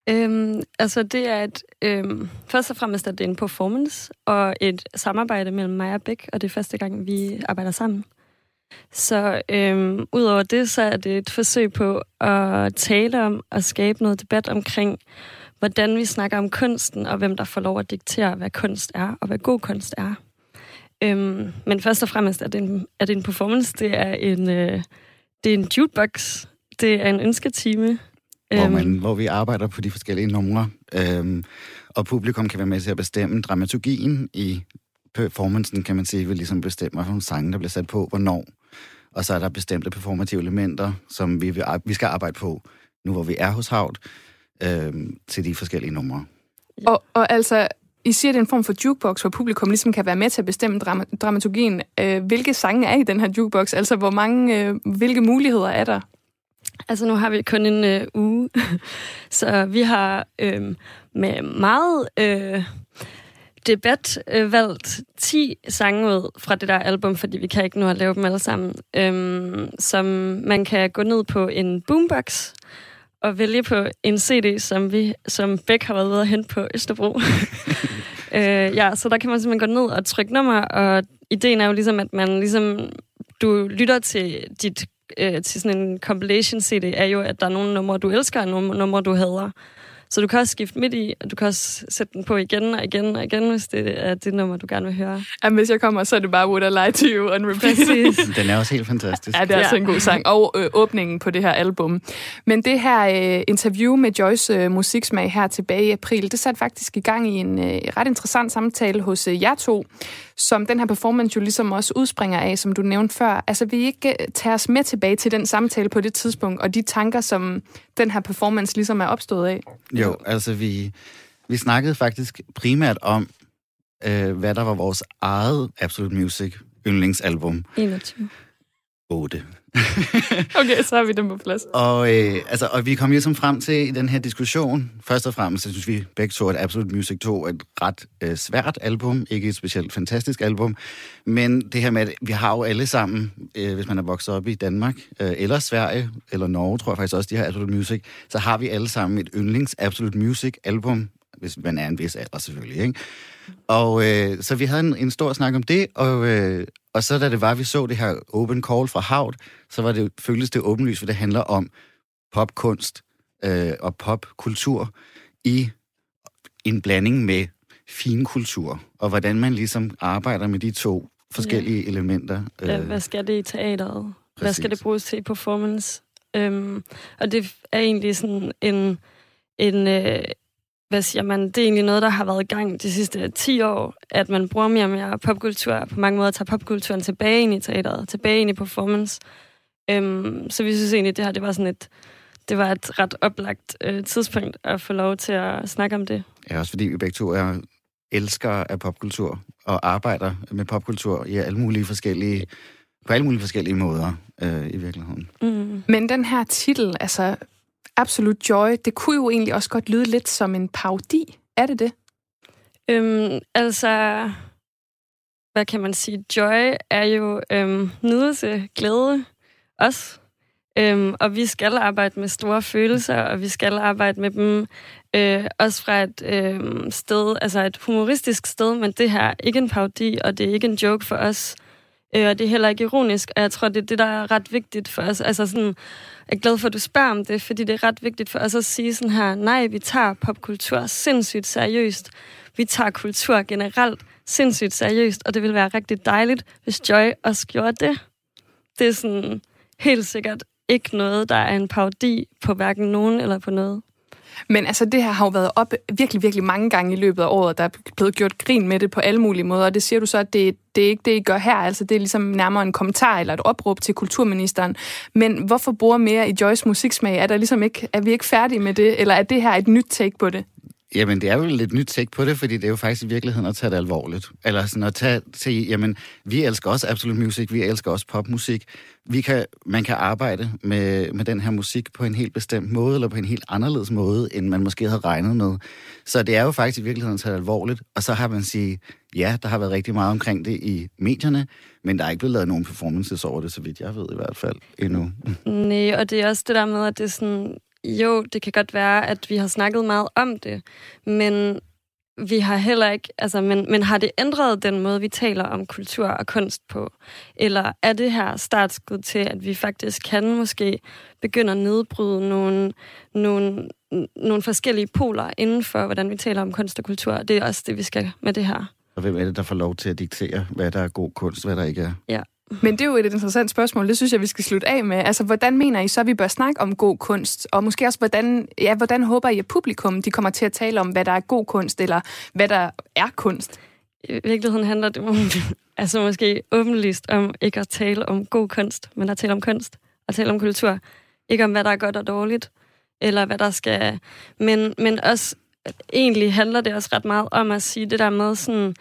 Øhm, altså det er et, øhm, først og fremmest er det en performance og et samarbejde mellem mig og Bæk, og det er første gang, vi arbejder sammen. Så øhm, udover det, så er det et forsøg på at tale om og skabe noget debat omkring, hvordan vi snakker om kunsten, og hvem der får lov at diktere, hvad kunst er, og hvad god kunst er. Øhm, men først og fremmest er det en, er det en performance. Det er en, øh, det er en jukebox. Det er en ønsketime. Hvor, øhm. man, hvor vi arbejder på de forskellige numre, øhm, og publikum kan være med til at bestemme dramaturgien i performancen, kan man sige, vi ligesom bestemmer, hvilke sange, der bliver sat på, hvornår. Og så er der bestemte performative elementer, som vi, vil, vi skal arbejde på, nu hvor vi er hos Havt, øh, til de forskellige numre. Og, og altså, I siger, det er en form for jukebox, hvor publikum ligesom kan være med til at bestemme dram- dramaturgien. Øh, hvilke sange er i den her jukebox? Altså, hvor mange, øh, hvilke muligheder er der? Altså, nu har vi kun en øh, uge, [laughs] så vi har øh, med meget... Øh, debat øh, valgt 10 sange ud fra det der album, fordi vi kan ikke nu at lave dem alle sammen, øhm, som man kan gå ned på en boombox og vælge på en CD, som vi som Bæk har været ved at hente på Østerbro. [laughs] øh, ja, så der kan man simpelthen gå ned og trykke nummer, og ideen er jo ligesom, at man ligesom, du lytter til dit øh, til sådan en compilation CD, er jo, at der er nogle numre, du elsker, og nogle numre, du hader. Så du kan også skifte midt i, og du kan også sætte den på igen og igen og igen, hvis det er det nummer, du gerne vil høre. Jamen, hvis jeg kommer, så er det bare Would I Lie To You on repeat. Præcis. [laughs] Den er også helt fantastisk. Ja, det er ja. altså en god sang. Og øh, åbningen på det her album. Men det her øh, interview med Joyce øh, musiksmag her tilbage i april, det satte faktisk i gang i en øh, ret interessant samtale hos øh, jer to, som den her performance jo ligesom også udspringer af, som du nævnte før. Altså, vi ikke øh, tager os med tilbage til den samtale på det tidspunkt, og de tanker, som den her performance ligesom er opstået af? Jo, altså vi, vi snakkede faktisk primært om, øh, hvad der var vores eget Absolute Music yndlingsalbum. 21. 8. [laughs] okay, så har vi dem på plads. Og, øh, altså, og vi kom ligesom frem til i den her diskussion, først og fremmest, så synes vi begge to, at Absolute Music 2 er et ret øh, svært album, ikke et specielt fantastisk album, men det her med, at vi har jo alle sammen, øh, hvis man er vokset op i Danmark, øh, eller Sverige, eller Norge, tror jeg faktisk også, de har Absolute Music, så har vi alle sammen et yndlings Absolute Music album, hvis man er en vis alder selvfølgelig, ikke? Og øh, så vi havde en, en stor snak om det, og, øh, og så da det var, vi så det her open call fra Havt, så var det, føltes det åbenlyst, for det handler om popkunst øh, og popkultur i en blanding med finkultur, og hvordan man ligesom arbejder med de to forskellige ja. elementer. Ja, hvad skal det i teateret? Præcis. Hvad skal det bruges til i performance? Øhm, og det er egentlig sådan en, en øh, hvad siger man, det er egentlig noget, der har været i gang de sidste 10 år, at man bruger mere og mere popkultur, på mange måder tager popkulturen tilbage ind i teateret, tilbage ind i performance. Øhm, så vi synes egentlig, det her det var sådan et, det var et ret oplagt øh, tidspunkt at få lov til at snakke om det. Ja, også fordi vi begge to er elskere af popkultur og arbejder med popkultur i alle mulige forskellige, på alle mulige forskellige måder øh, i virkeligheden. Mm. Men den her titel, altså Absolute Joy, det kunne jo egentlig også godt lyde lidt som en parodi. Er det det? Øhm, altså, hvad kan man sige? Joy er jo øhm, nydelse, glæde, os. Øhm, og vi skal arbejde med store følelser, og vi skal arbejde med dem øh, også fra et øh, sted, altså et humoristisk sted, men det her er ikke en parodi, og det er ikke en joke for os. Øh, og det er heller ikke ironisk, og jeg tror, det er det, der er ret vigtigt for os. Altså sådan, jeg er glad for, at du spørger om det, fordi det er ret vigtigt for os at sige sådan her, nej, vi tager popkultur sindssygt seriøst. Vi tager kultur generelt sindssygt seriøst, og det vil være rigtig dejligt, hvis Joy også gjorde det. Det er sådan helt sikkert ikke noget, der er en parodi på hverken nogen eller på noget. Men altså, det her har jo været op virkelig, virkelig mange gange i løbet af året. Der er blevet gjort grin med det på alle mulige måder, og det siger du så, at det, det er ikke det, I gør her. Altså, det er ligesom nærmere en kommentar eller et opråb til kulturministeren. Men hvorfor bruger mere i Joyce musiksmag? Er, der ligesom ikke, er vi ikke færdige med det, eller er det her et nyt take på det? Jamen, det er jo lidt nyt tæk på det, fordi det er jo faktisk i virkeligheden at tage det alvorligt. Eller sådan at tage, sige, jamen, vi elsker også Absolute Music, vi elsker også popmusik. Vi kan, man kan arbejde med, med den her musik på en helt bestemt måde, eller på en helt anderledes måde, end man måske havde regnet med. Så det er jo faktisk i virkeligheden at tage det alvorligt. Og så har man sige, ja, der har været rigtig meget omkring det i medierne, men der er ikke blevet lavet nogen performances over det, så vidt jeg ved i hvert fald, endnu. Mm. Nej, og det er også det der med, at det er sådan, jo, det kan godt være, at vi har snakket meget om det, men vi har heller ikke, altså, men, men har det ændret den måde, vi taler om kultur og kunst på? Eller er det her startskud til, at vi faktisk kan måske begynde at nedbryde nogle, nogle, nogle forskellige poler inden for, hvordan vi taler om kunst og kultur? Det er også det, vi skal med det her. Og hvem er det, der får lov til at diktere, hvad der er god kunst, hvad der ikke er? Ja. Men det er jo et interessant spørgsmål. Det synes jeg, vi skal slutte af med. Altså, hvordan mener I så, at vi bør snakke om god kunst? Og måske også, hvordan, ja, hvordan håber I, at publikum de kommer til at tale om, hvad der er god kunst, eller hvad der er kunst? I virkeligheden handler det om, [laughs] altså måske åbenlyst om ikke at tale om god kunst, men at tale om kunst og tale om kultur. Ikke om, hvad der er godt og dårligt, eller hvad der skal... Men, men også, egentlig handler det også ret meget om at sige det der med sådan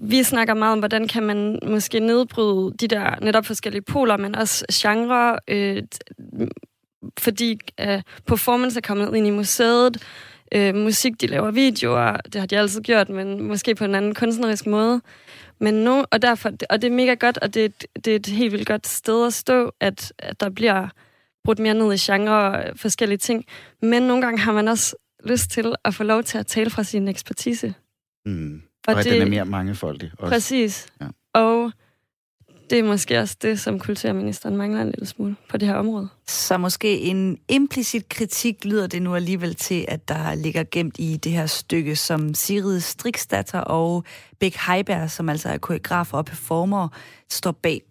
vi snakker meget om, hvordan kan man måske nedbryde de der netop forskellige poler, men også genre, øh, fordi øh, performance er kommet ind i museet, øh, musik, de laver videoer, det har de altid gjort, men måske på en anden kunstnerisk måde. Men nu, og, derfor, og det er mega godt, og det, det er et helt vildt godt sted at stå, at, at der bliver brudt mere ned i genre og forskellige ting. Men nogle gange har man også lyst til at få lov til at tale fra sin ekspertise. Mm. Og, og det, den er mere mangefoldig. Også. Præcis. Ja. Og det er måske også det, som kulturministeren mangler en lille smule på det her område. Så måske en implicit kritik lyder det nu alligevel til, at der ligger gemt i det her stykke, som Sigrid Strikstatter og Bæk Heiberg, som altså er koreografer og performer, står bag.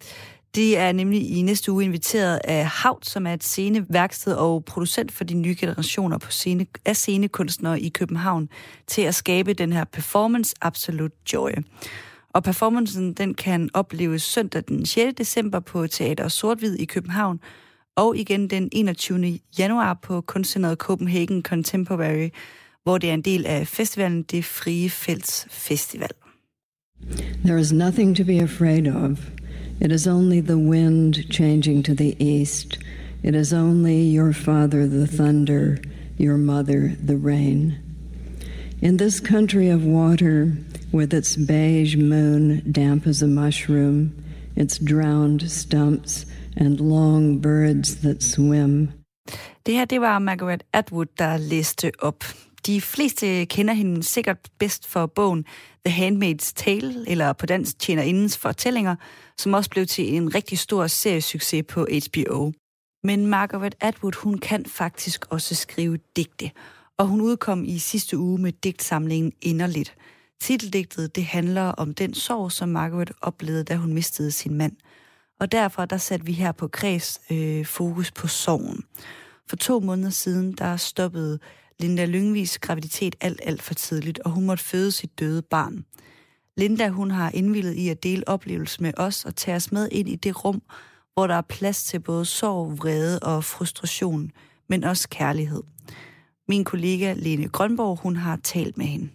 De er nemlig i næste uge inviteret af Havt, som er et sceneværksted og producent for de nye generationer på scene, af scenekunstnere i København, til at skabe den her performance Absolute Joy. Og performancen den kan opleves søndag den 6. december på Teater Sortvid i København, og igen den 21. januar på kunstcenteret Copenhagen Contemporary, hvor det er en del af festivalen Det Frie Felts Festival. There is nothing to be afraid of. It is only the wind changing to the east. It is only your father, the thunder, your mother, the rain. In this country of water, with its beige moon damp as a mushroom, its drowned stumps, and long birds that swim. Det her, det var Margaret Atwood, der læste op. De fleste kender hende sikkert bedst for bogen The Handmaid's Tale, eller på dansk Tjenerindens fortællinger, som også blev til en rigtig stor seriesucces på HBO. Men Margaret Atwood, hun kan faktisk også skrive digte, og hun udkom i sidste uge med digtsamlingen Inderligt. Titeldigtet det handler om den sorg, som Margaret oplevede, da hun mistede sin mand. Og derfor der satte vi her på Kreds øh, fokus på sorgen. For to måneder siden, der stoppede Linda Lyngvis graviditet alt, alt for tidligt, og hun måtte føde sit døde barn. Linda, hun har indvillet i at dele oplevelsen med os og tage os med ind i det rum, hvor der er plads til både sorg, vrede og frustration, men også kærlighed. Min kollega Lene Grønborg, hun har talt med hende.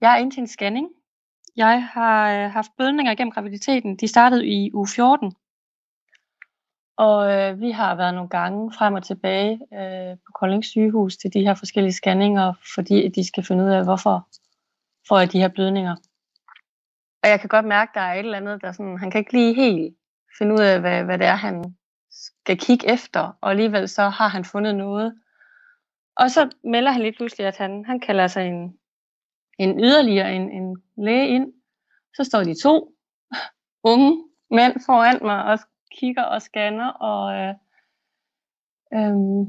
Jeg er ind til en scanning. Jeg har øh, haft blødninger gennem graviditeten. De startede i uge 14. Og øh, vi har været nogle gange frem og tilbage øh, på Kolding sygehus til de her forskellige scanninger, fordi de skal finde ud af, hvorfor får jeg de her blødninger. Og jeg kan godt mærke, at der er et eller andet, der sådan, han kan ikke lige helt finde ud af, hvad, hvad det er, han skal kigge efter, og alligevel så har han fundet noget. Og så melder han lige pludselig, at han, han kalder sig en, en yderligere en, en læge ind. Så står de to unge mænd foran mig og kigger og scanner, og øh, øh,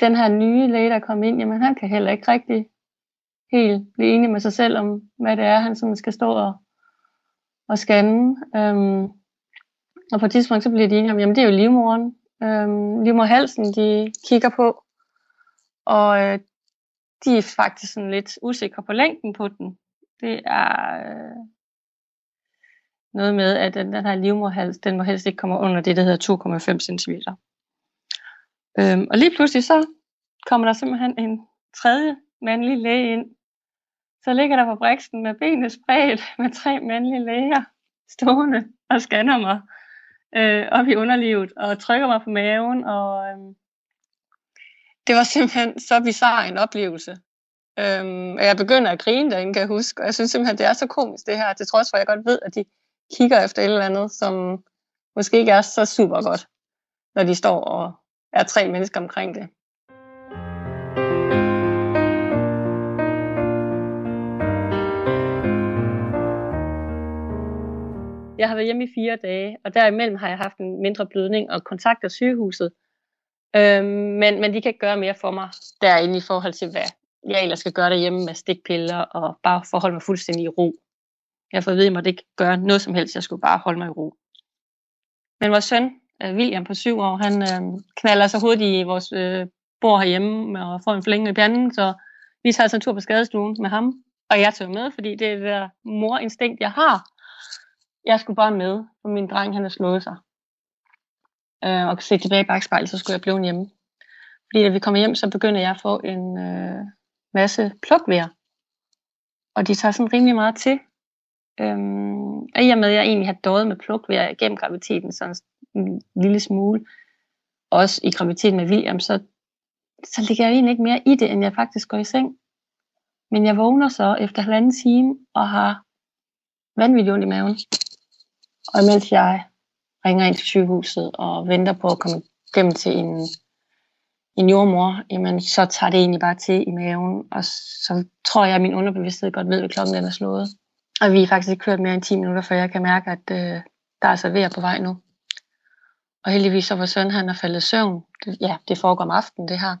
den her nye læge, der kom ind, jamen han kan heller ikke rigtig helt blive enig med sig selv om, hvad det er, han sådan skal stå og, og scanne. Øhm, og på et tidspunkt, så bliver de enige om, jamen det er jo livmoren. Øhm, livmorhalsen, de kigger på, og øh, de er faktisk sådan lidt usikre på længden på den. Det er øh, noget med, at den, den her livmorhals, den må helst ikke komme under det, der hedder 2,5 cm. Øhm, og lige pludselig så kommer der simpelthen en tredje mandlig læge ind. Så ligger der på briksen med benene spredt [laughs] med tre mandlige læger stående og scanner mig øh, op i underlivet og trykker mig på maven. Og, øh, det var simpelthen så bizarre en oplevelse. Øhm, og jeg begynder at grine derinde, kan jeg huske. Og jeg synes simpelthen, det er så komisk det her, til trods for, at jeg godt ved, at de kigger efter et eller andet, som måske ikke er så super godt, når de står og er tre mennesker omkring det. Jeg har været hjemme i fire dage, og derimellem har jeg haft en mindre blødning og kontakter sygehuset. Øhm, men, men de kan ikke gøre mere for mig derinde i forhold til, hvad jeg ellers skal gøre derhjemme med stikpiller og bare forholde mig fuldstændig i ro. Jeg får at vide, at jeg måtte ikke gøre noget som helst. Jeg skulle bare holde mig i ro. Men vores søn, øh, William på syv år, han øh, knaller så hurtigt i vores øh, bord herhjemme og får en forlængende i panden, så vi tager altså en tur på skadestuen med ham. Og jeg tager med, fordi det er det der morinstinkt, jeg har. Jeg skulle bare med, for min dreng han har slået sig. Øh, og se tilbage i bagspejlet, så skulle jeg blive hjemme. Fordi da vi kommer hjem, så begynder jeg at få en øh, masse plukvejr. Og de tager sådan rimelig meget til. Øhm, og i og med, at jeg egentlig har døjet med plukvejr gennem graviditeten, sådan en lille smule, også i graviditeten med William, så, så ligger jeg egentlig ikke mere i det, end jeg faktisk går i seng. Men jeg vågner så efter halvanden time og har vanvittigt ondt i maven. Og imens jeg ringer ind til sygehuset og venter på at komme gennem til en, en jordmor, jamen så tager det egentlig bare til i maven, og så tror jeg, at min underbevidsthed godt ved, at klokken den er slået. Og vi er faktisk ikke kørt mere end 10 minutter, før jeg kan mærke, at øh, der er serveret på vej nu. Og heldigvis så var søn, han er faldet i søvn. Det, ja, det foregår om aftenen, det her.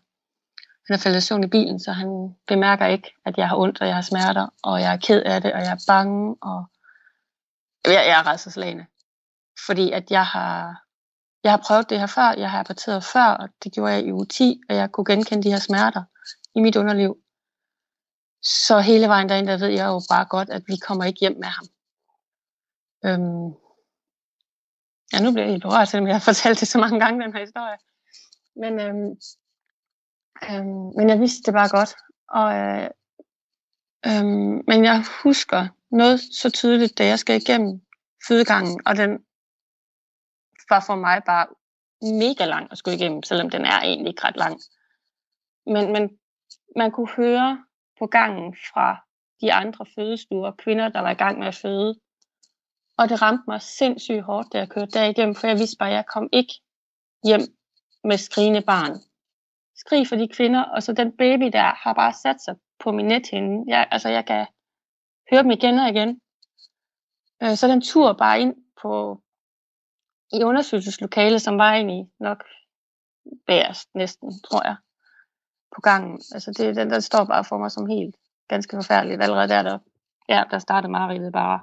Han er faldet i søvn i bilen, så han bemærker ikke, at jeg har ondt, og jeg har smerter, og jeg er ked af det, og jeg er bange, og jeg, jeg er rædselslagende. Fordi at jeg har, jeg har prøvet det her før, jeg har aborteret før, og det gjorde jeg i uge 10, og jeg kunne genkende de her smerter i mit underliv. Så hele vejen derind, der ved jeg jo bare godt, at vi kommer ikke hjem med ham. Øhm, ja, nu bliver jeg helt berørt, selvom jeg har fortalt det så mange gange, den her historie. Men, øhm, øhm, men jeg vidste det bare godt. Og, øh, øhm, men jeg husker noget så tydeligt, da jeg skal igennem fødegangen, og den var for mig bare mega lang at skulle igennem, selvom den er egentlig ikke ret lang. Men, men man kunne høre på gangen fra de andre fødestuer, kvinder, der var i gang med at føde. Og det ramte mig sindssygt hårdt, da jeg kørte derigennem, for jeg vidste bare, at jeg kom ikke hjem med skrigende barn. Skrig for de kvinder, og så den baby der har bare sat sig på min nethinde. Jeg, altså, jeg kan høre dem igen og igen. Øh, så den tur bare ind på i undersøgelseslokalet, som var egentlig nok værst næsten, tror jeg på gangen. Altså det, den, der står bare for mig som helt ganske forfærdeligt. Allerede der, der, ja, der startede mareridtet bare.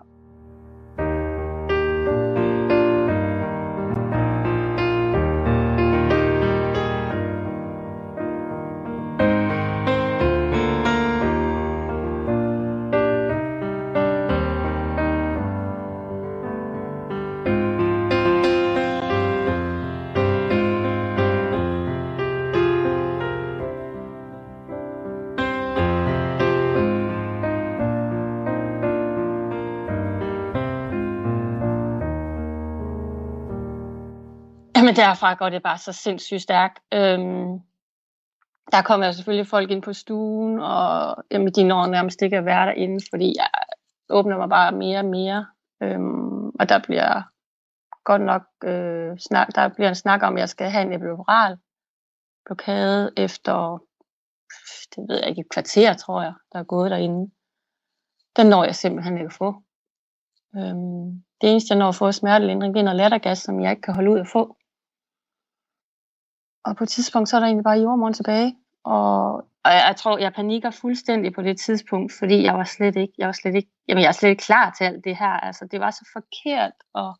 [laughs] Jamen derfra går det bare så sindssygt stærkt. Øhm, der kommer selvfølgelig folk ind på stuen, og jamen, de når nærmest ikke at være derinde, fordi jeg åbner mig bare mere og mere. Øhm, og der bliver godt nok øh, snak, der bliver en snak om, at jeg skal have en epidural blokade efter, det ved jeg ikke, et kvarter, tror jeg, der er gået derinde. Den når jeg simpelthen ikke at få. Øhm, det eneste, jeg når at få smertelindring, det er noget lattergas, som jeg ikke kan holde ud at få. Og på et tidspunkt, så er der egentlig bare jordmoren tilbage. Og, og jeg, jeg, tror, jeg panikker fuldstændig på det tidspunkt, fordi jeg var slet ikke, jeg var slet ikke, jamen jeg er slet ikke klar til alt det her. Altså, det var så forkert og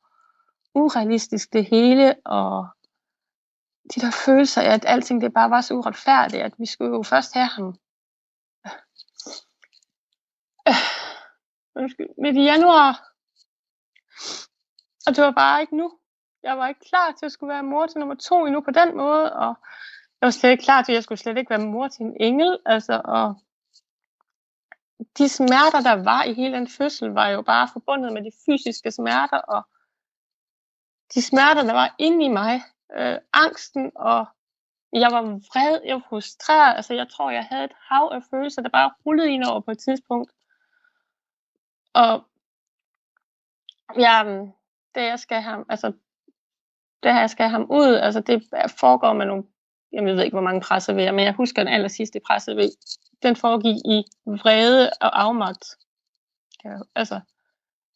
urealistisk det hele, og de der følelser af, at alting det bare var så uretfærdigt, at vi skulle jo først have ham øh. Øh. Undskyld, midt i januar. Og det var bare ikke nu. Jeg var ikke klar til at skulle være mor til nummer to endnu på den måde, og jeg var slet ikke klar til, at jeg skulle slet ikke være mor til en engel. Altså, og de smerter, der var i hele den fødsel, var jo bare forbundet med de fysiske smerter, og de smerter, der var inde i mig, øh, angsten, og jeg var vred, jeg var frustreret, altså jeg tror, jeg havde et hav af følelser, der bare rullede ind over på et tidspunkt. Og ja, det jeg skal have, altså det her, skal have ham ud, altså det foregår med nogle, jeg ved ikke, hvor mange presser vi men jeg husker den aller sidste presse ved, den foregik i vrede og afmagt. Ja, altså,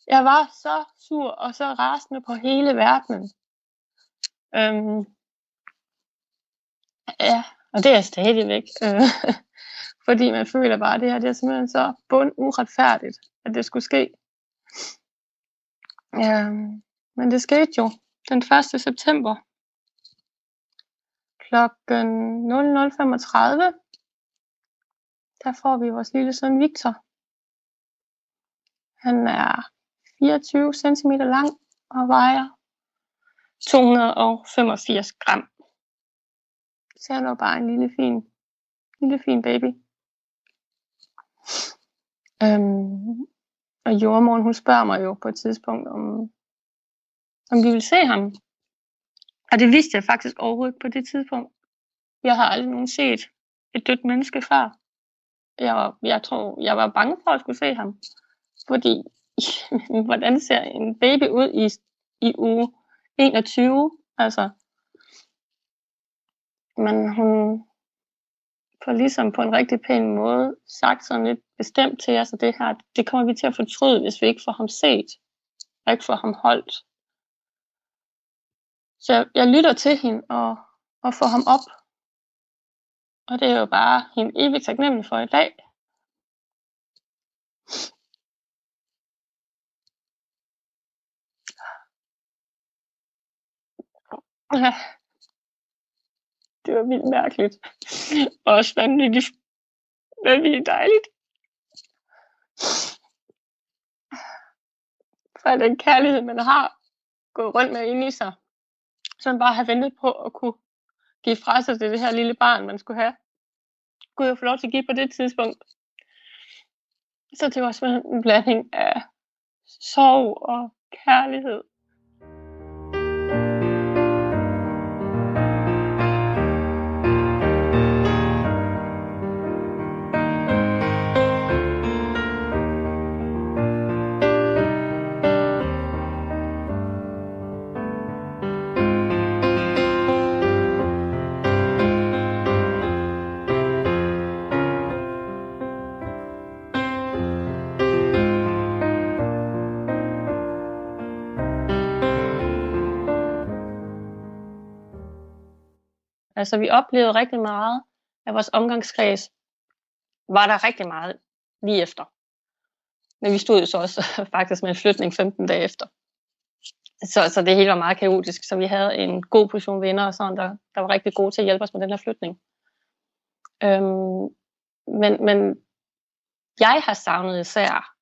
jeg var så sur og så rasende på hele verdenen. Øhm, ja, og det er stadigvæk. Øh, [laughs] fordi man føler bare, at det her det er simpelthen så bund uretfærdigt, at det skulle ske. Ja, men det skete jo den 1. september klokken 00.35 der får vi vores lille søn Victor. Han er 24 cm lang og vejer 285 gram. Så han var bare en lille fin, lille fin baby. Øhm, og jordmoren, hun spørger mig jo på et tidspunkt, om, om vi vil se ham. Og det vidste jeg faktisk overhovedet på det tidspunkt. Jeg har aldrig nogen set et dødt menneske før jeg, jeg tror, jeg var bange for at skulle se ham. Fordi, [laughs] hvordan ser en baby ud i, i uge 21? Altså, men hun får ligesom på en rigtig pæn måde sagt sådan lidt bestemt til os, at det her, det kommer vi til at fortryde, hvis vi ikke får ham set, og ikke får ham holdt. Så jeg, jeg lytter til hende og, og får ham op og det er jo bare hende evigt taknemmelig for i dag. Ja. Det var vildt mærkeligt. Og også vanvittigt, vanvittigt dejligt. For den kærlighed, man har gået rundt med ind i sig, som bare har ventet på at kunne give fra sig til det her lille barn, man skulle have, kunne jeg få lov til at give på det tidspunkt. Så det var simpelthen en blanding af sorg og kærlighed. Altså vi oplevede rigtig meget af vores omgangskreds, var der rigtig meget lige efter. Men vi stod jo så også [laughs] faktisk med en flytning 15 dage efter. Så, så det hele var meget kaotisk, så vi havde en god portion venner og sådan, der, der var rigtig gode til at hjælpe os med den her flytning. Øhm, men, men jeg har savnet især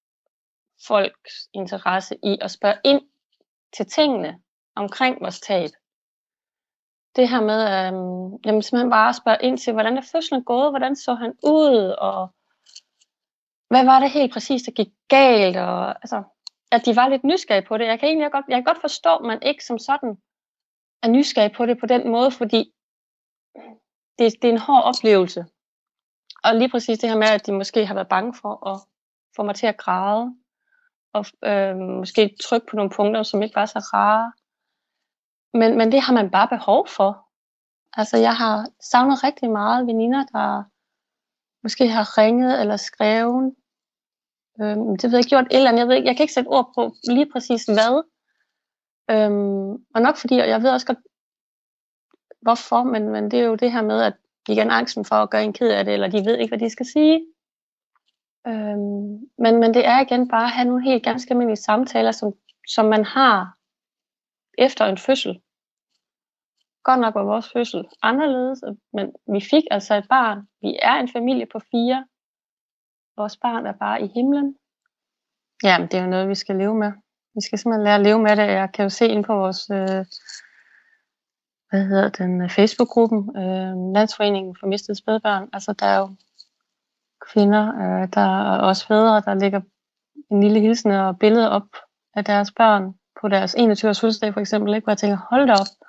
folks interesse i at spørge ind til tingene omkring vores tab det her med, øhm, jamen simpelthen bare at spørge ind til, hvordan er fødslen gået, hvordan så han ud, og hvad var det helt præcis, der gik galt, og altså, at de var lidt nysgerrige på det. Jeg kan egentlig godt, jeg kan godt forstå, at man ikke som sådan er nysgerrig på det på den måde, fordi det, det er en hård oplevelse. Og lige præcis det her med, at de måske har været bange for at få mig til at græde, og øh, måske trykke på nogle punkter, som ikke var så rare. Men, men det har man bare behov for. Altså, jeg har savnet rigtig meget veninder, der måske har ringet eller skrevet. Øhm, det ved jeg gjort et eller andet. Jeg, ved ikke, jeg kan ikke sætte ord på lige præcis hvad. Øhm, og nok fordi, og jeg ved også godt, hvorfor, men, men det er jo det her med, at de igen angsten for at gøre en ked af det, eller de ved ikke, hvad de skal sige. Øhm, men, men det er igen bare at have nogle helt ganske almindelige samtaler, som, som man har efter en fødsel godt nok var vores fødsel anderledes, men vi fik altså et barn. Vi er en familie på fire. Vores barn er bare i himlen. Jamen, det er jo noget, vi skal leve med. Vi skal simpelthen lære at leve med det. Jeg kan jo se ind på vores øh, hvad hedder den, øh, Facebook-gruppen, øh, Landsforeningen for Mistede Spædbørn. Altså, der er jo kvinder, øh, der er også fædre, der lægger en lille hilsen og billede op af deres børn på deres 21-års fødselsdag for eksempel, ikke? hvor jeg tænker, hold da op,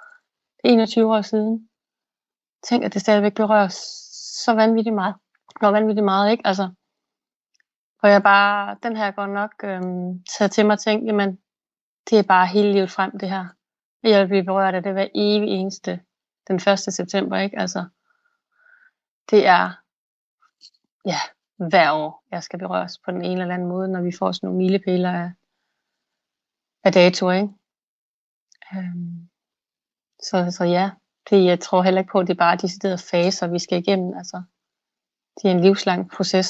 21 år siden. Tænk, at det stadigvæk berører så vanvittigt meget. Når vanvittigt meget, ikke? Altså, hvor jeg bare, den her går nok øhm, taget til mig og tænkt, jamen, det er bare hele livet frem, det her. Jeg vil blive berørt af det hver evig eneste den 1. september, ikke? Altså, det er, ja, hver år, jeg skal berøres på den ene eller anden måde, når vi får sådan nogle milepæler af, af dato, ikke? Øhm, så, så ja, det, jeg tror heller ikke på, at det er bare de steder faser, vi skal igennem. Altså, det er en livslang proces,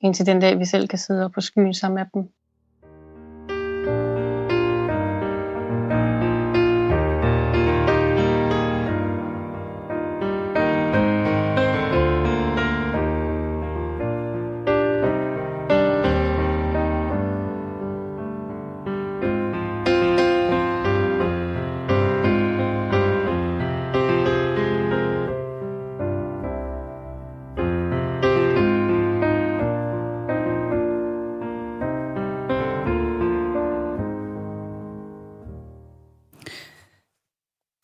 indtil den dag, vi selv kan sidde op på skyen sammen med dem.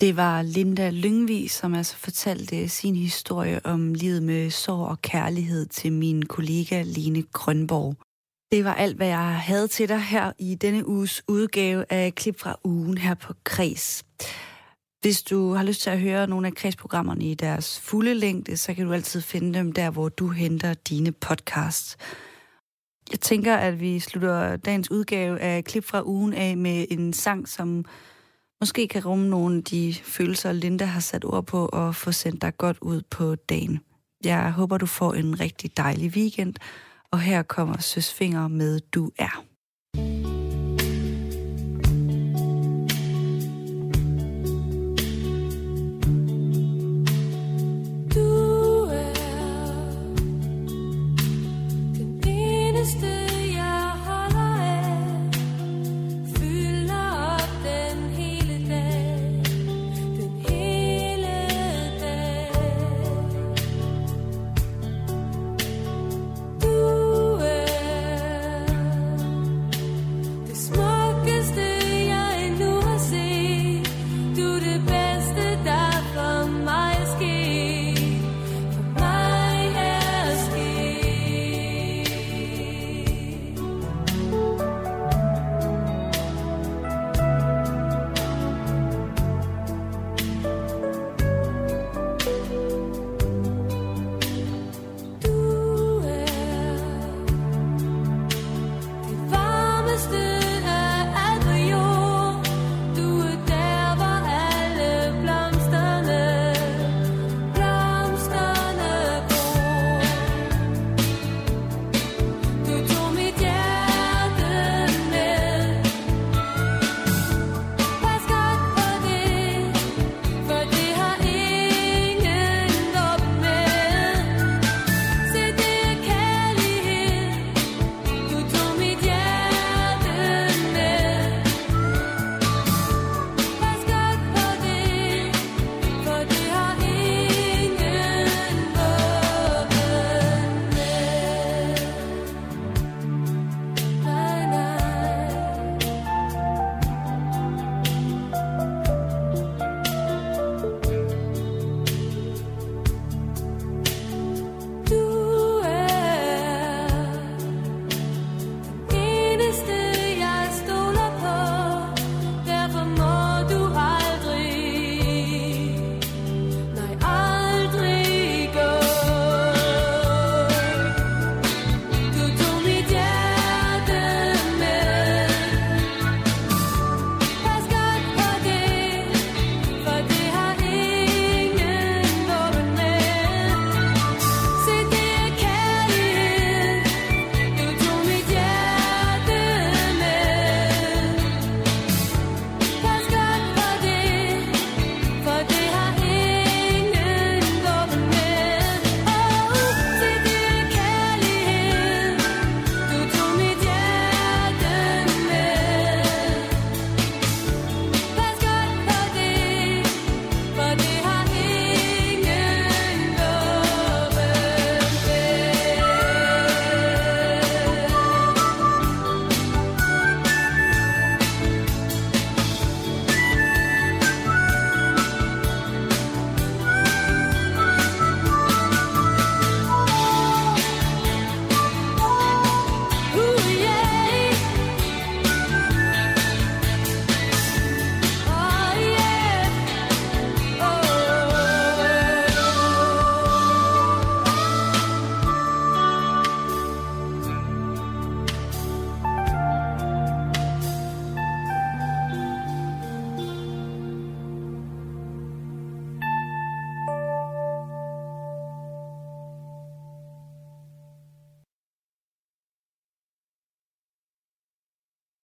Det var Linda Lyngvi, som altså fortalte sin historie om livet med sorg og kærlighed til min kollega Line Grønborg. Det var alt, hvad jeg havde til dig her i denne uges udgave af Klip fra ugen her på Kres. Hvis du har lyst til at høre nogle af kredsprogrammerne i deres fulde længde, så kan du altid finde dem der, hvor du henter dine podcasts. Jeg tænker, at vi slutter dagens udgave af Klip fra ugen af med en sang, som måske kan rumme nogle af de følelser, Linda har sat ord på, og få sendt dig godt ud på dagen. Jeg håber, du får en rigtig dejlig weekend, og her kommer Søs Finger med Du er.